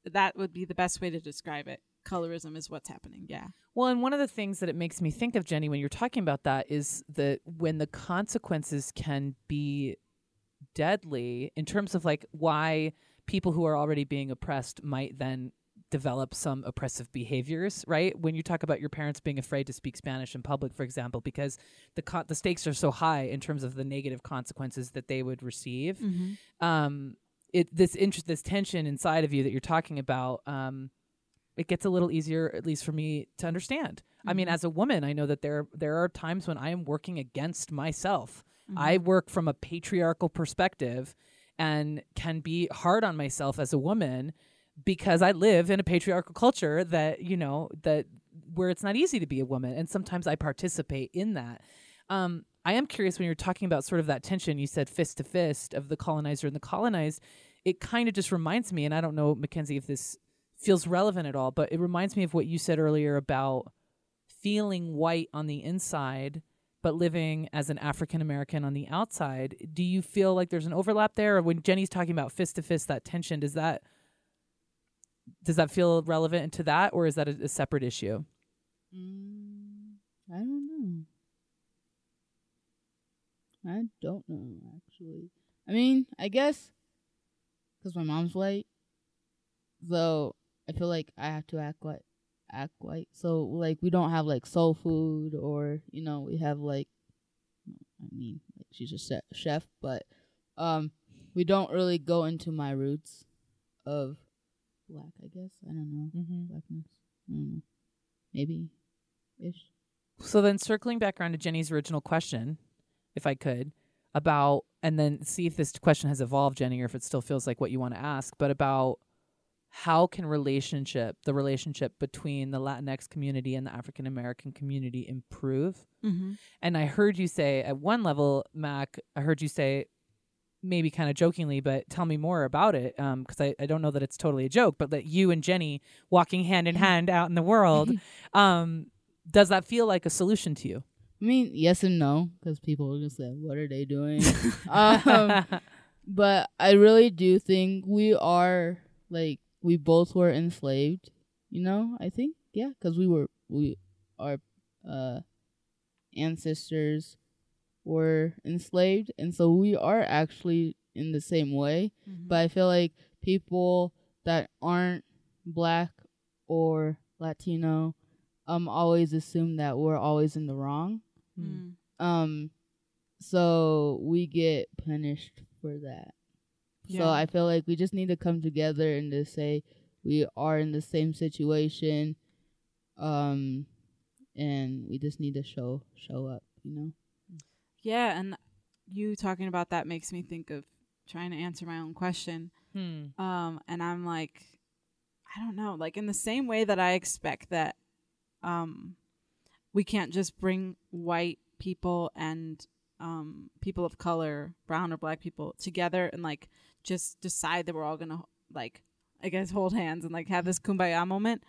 that would be the best way to describe it colorism is what's happening yeah Well, and one of the things that it makes me think of, Jenny, when you're talking about that is that when the consequences can be deadly in terms of like why people who are already being oppressed might then develop some oppressive behaviors, right? When you talk about your parents being afraid to speak Spanish in public, for example, because the co- the stakes are so high in terms of the negative consequences that they would receive. Um, it this interest, this tension inside of you that you're talking about, um, it gets a little easier, at least for me, to understand. I mean, as a woman, I know that there there are times when I am working against myself. I work from a patriarchal perspective and can be hard on myself as a woman because I live in a patriarchal culture that, you know, that where it's not easy to be a woman. And sometimes I participate in that. Um, I am curious when you're talking about sort of that tension, you said fist to fist of the colonizer and the colonized. It kind of just reminds me, and I don't know, Mackenzie, if this feels relevant at all, but it reminds me of what you said earlier about feeling white on the inside but living as an African American on the outside. Do you feel like there's an overlap there? Or when Jenny's talking about fist to fist, that tension, does that does that feel relevant to that, or is that a, a separate issue? Mm, I don't know. I don't know actually. I mean, I guess because my mom's white, so I feel like I have to act white, act white. So like we don't have like soul food, or you know we have like, I mean, like she's a chef, but um, we don't really go into my roots of black. I guess I don't know Mm-hmm. blackness. I don't know. Maybe ish. So then, circling back around to Jenny's original question, if I could, about and then see if this question has evolved, Jenny, or if it still feels like what you want to ask, but about how can relationship, the relationship between the Latinx community and the African American community improve? Mm-hmm. And I heard you say at one level, Mac, I heard you say maybe kind of jokingly, but tell me more about it. Um, cause I, I don't know that it's totally a joke, but that you and Jenny walking hand in hand out in the world, um, does that feel like a solution to you? I mean, yes and no, because people are just like, "What are they doing?" um, but I really do think we are like we both were enslaved. You know, I think yeah, because we were we our uh ancestors were enslaved, and so we are actually in the same way. But I feel like people that aren't black or Latino um always assume that we're always in the wrong. Mm. Um so we get punished for that. So I feel like we just need to come together and just say we are in the same situation. Um and we just need to show show up, you know? Yeah, and you talking about that makes me think of trying to answer my own question. Hmm. Um, and I'm like, I don't know, like in the same way that I expect that, um, we can't just bring white people and um people of color, brown or black people together and like just decide that we're all gonna like, I guess, hold hands and like have this kumbaya moment.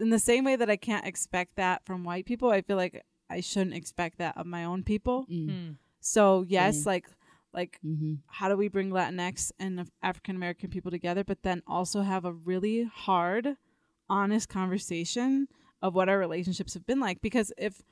In the same way that I can't expect that from white people, I feel like I shouldn't expect that of my own people. Mm. So yes, Same. like like Mm-hmm. how do we bring Latinx and African American people together, but then also have a really hard, honest conversation of what our relationships have been like? Because if,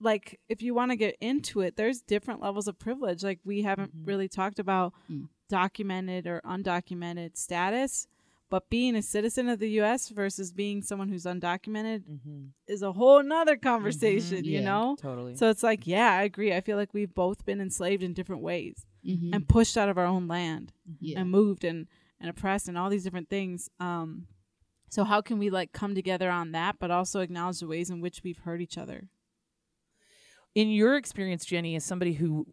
like, if you want to get into it, there's different levels of privilege. Like, we haven't Mhm. really talked about Mm. Documented or undocumented status, but being a citizen of the U.S. versus being someone who's undocumented Mm-hmm. is a whole nother conversation, you Yeah. know? Totally. So it's like, yeah, I agree. I feel like we've both been enslaved in different ways Mm-hmm. and pushed out of our own land yeah. and moved and, and oppressed and all these different things. Um, so how can we like come together on that, but also acknowledge the ways in which we've hurt each other? in your experience, Jenny, as somebody who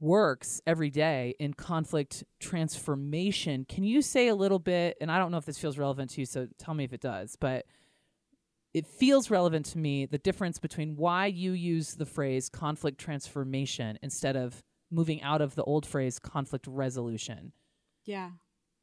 works every day in conflict transformation, can you say a little bit? And I don't know if this feels relevant to you, so tell me if it does, but it feels relevant to me the difference between why you use the phrase conflict transformation instead of moving out of the old phrase conflict resolution. Yeah.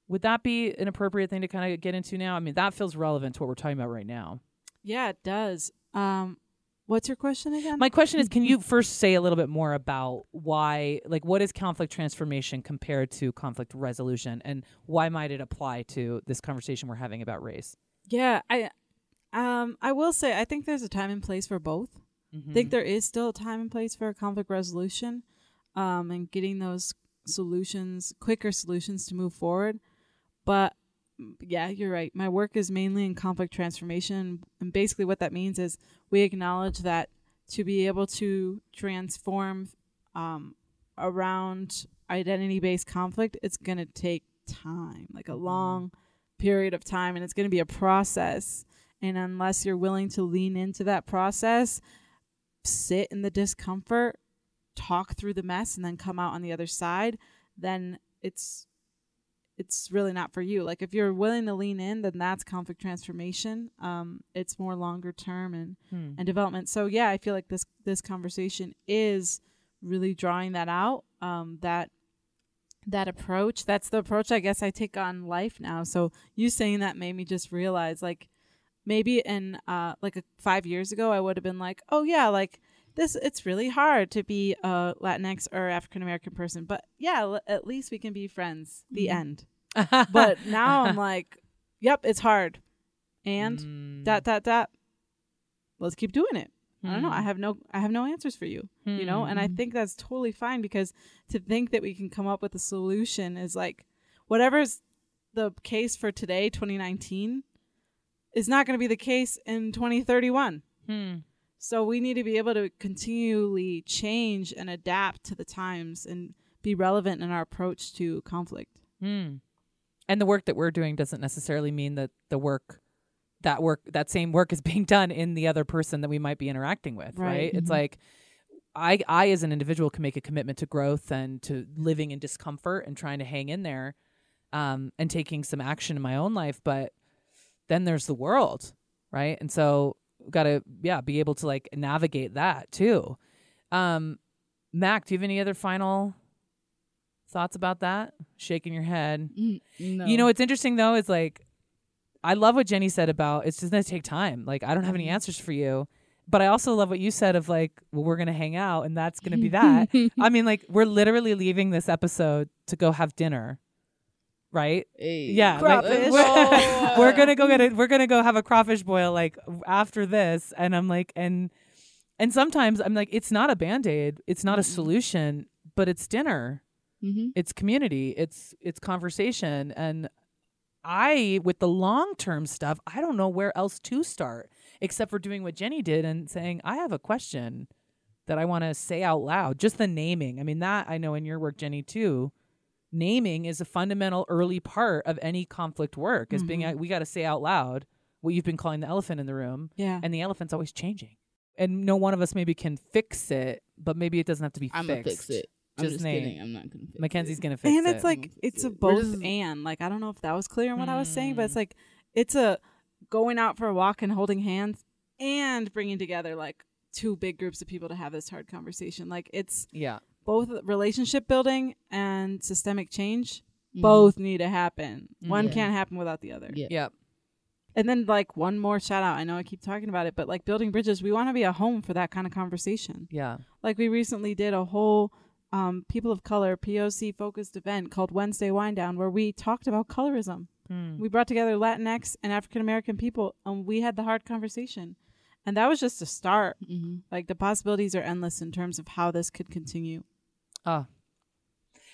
Would that be an appropriate thing to kind of get into now? I mean, that feels relevant to what we're talking about right now. Yeah, it does. Um, what's your question again? My question is, can you first say a little bit more about why, like, what is conflict transformation compared to conflict resolution, and why might it apply to this conversation we're having about race? yeah, I, um, I will say I think there's a time and place for both. I think there is still a time and place for a conflict resolution, um, and getting those solutions, quicker solutions to move forward. But yeah, you're right. My work is mainly in conflict transformation. And basically, what that means is we acknowledge that to be able to transform um, around identity based conflict, it's going to take time, like a Mm-hmm. long period of time, and it's going to be a process. And unless you're willing to lean into that process, sit in the discomfort, talk through the mess, and then come out on the other side, then it's it's really not for you. Like if you're willing to lean in, then that's conflict transformation. Um, it's more longer term and Hmm. and development. So yeah, I feel like this this conversation is really drawing that out. Um, that that approach. That's the approach I guess I take on life now. So you saying that made me just realize like maybe in uh like a, five years ago I would have been like, oh yeah, like this it's really hard to be a Latinx or African American person, but yeah, l- at least we can be friends. The Mhm. end. But now I'm like, yep, it's hard, and Mm. dot dot dot. Let's keep doing it. I don't know. I Hmm. have no I have no answers for you. You know, and I Mhm. think that's totally fine because to think that we can come up with a solution is like whatever's the case for today, 2019, is not going to be the case in 2031. So we need to be able to continually change and adapt to the times and be relevant in our approach to conflict. Hmm. And the work that we're doing doesn't necessarily mean that the work that work that same work is being done in the other person that we might be interacting with, right? Right. It's Mhm. like I I as an individual can make a commitment to growth and to living in discomfort and trying to hang in there um and taking some action in my own life, but then there's the world, right? And so got to yeah, be able to like navigate that too. Um Mac, do you have any other final thoughts about that? Shaking your head. Mm, no. You know, what's interesting though is like, I love what Jenny said about it's just gonna take time. Like, I don't have any Mhm. answers for you, but I also love what you said of like, well, we're gonna hang out and that's gonna be that. I mean, like, we're literally leaving this episode to go have dinner, right? Hey. Yeah, like, we're, we're gonna go get it. We're gonna go have a crawfish boil like after this, and I'm like, and and sometimes I'm like, it's not a band aid, it's not a Mm-mm. solution, but it's dinner Mhm. it's community it's it's conversation and i with the long term stuff i don't know where else to start except for doing what jenny did and saying i have a question that i want to say out loud just the naming i mean that i know in your work jenny too naming is a fundamental early part of any conflict work is being Mhm. we got to say out loud what you've been calling the elephant in the room Yeah. and the elephant's always changing and no one of us maybe can fix it but maybe it doesn't have to be fixed. I'm fixed gonna fix it. I'm Just just name. kidding. I'm not gonna fix mackenzie's it. gonna fix it. and it it's like it's a it. We're both just- and like i don't know if that was clear in what i was saying but it's Mm. like it's a going out for a walk and holding hands and bringing together like two big groups of people to have this hard conversation like it's yeah both relationship building and systemic change Mhm. both need to happen Mm. one Yeah. can't happen without the other Yeah. Yep. and then like one more shout out i know i keep talking about it but like building bridges we want to be a home for that kind of conversation Yeah. like we recently did a whole um, people of color POC focused event called Wednesday Wine Down where we talked about colorism. Hmm. We brought together Latinx and African American people and we had the hard conversation. And that was just a start. Mhm. Like the possibilities are endless in terms of how this could continue. Oh.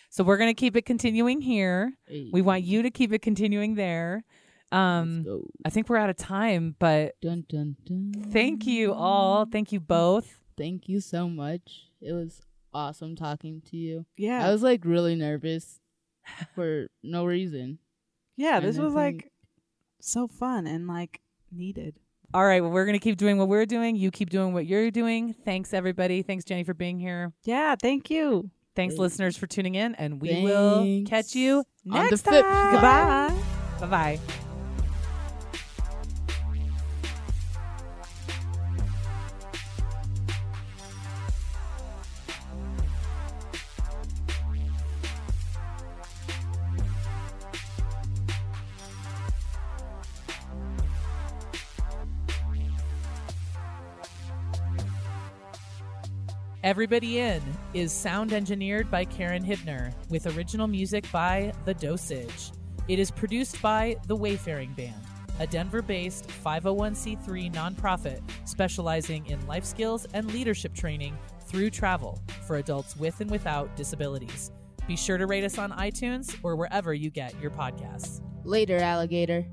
So we're gonna keep it continuing here. Hey. We want you to keep it continuing there. Um, I think we're out of time, but Dun, dun, dun. thank you all. Thank you both. Thank you so much. It was awesome talking to you. Yeah. I was like really nervous for no reason. yeah, and this was think- like so fun and like needed. All right. Well, we're gonna keep doing what we're doing. You keep doing what you're doing. Thanks, everybody. Thanks, Jenny, for being here. Yeah, thank you. Thanks, Thanks. listeners, for tuning in, and we will catch you next time. Goodbye. Bye bye. Everybody In is sound engineered by Karen Hibner with original music by The Dosage. It is produced by The Wayfaring Band, a Denver based 501c3 nonprofit specializing in life skills and leadership training through travel for adults with and without disabilities. Be sure to rate us on iTunes or wherever you get your podcasts. Later, alligator.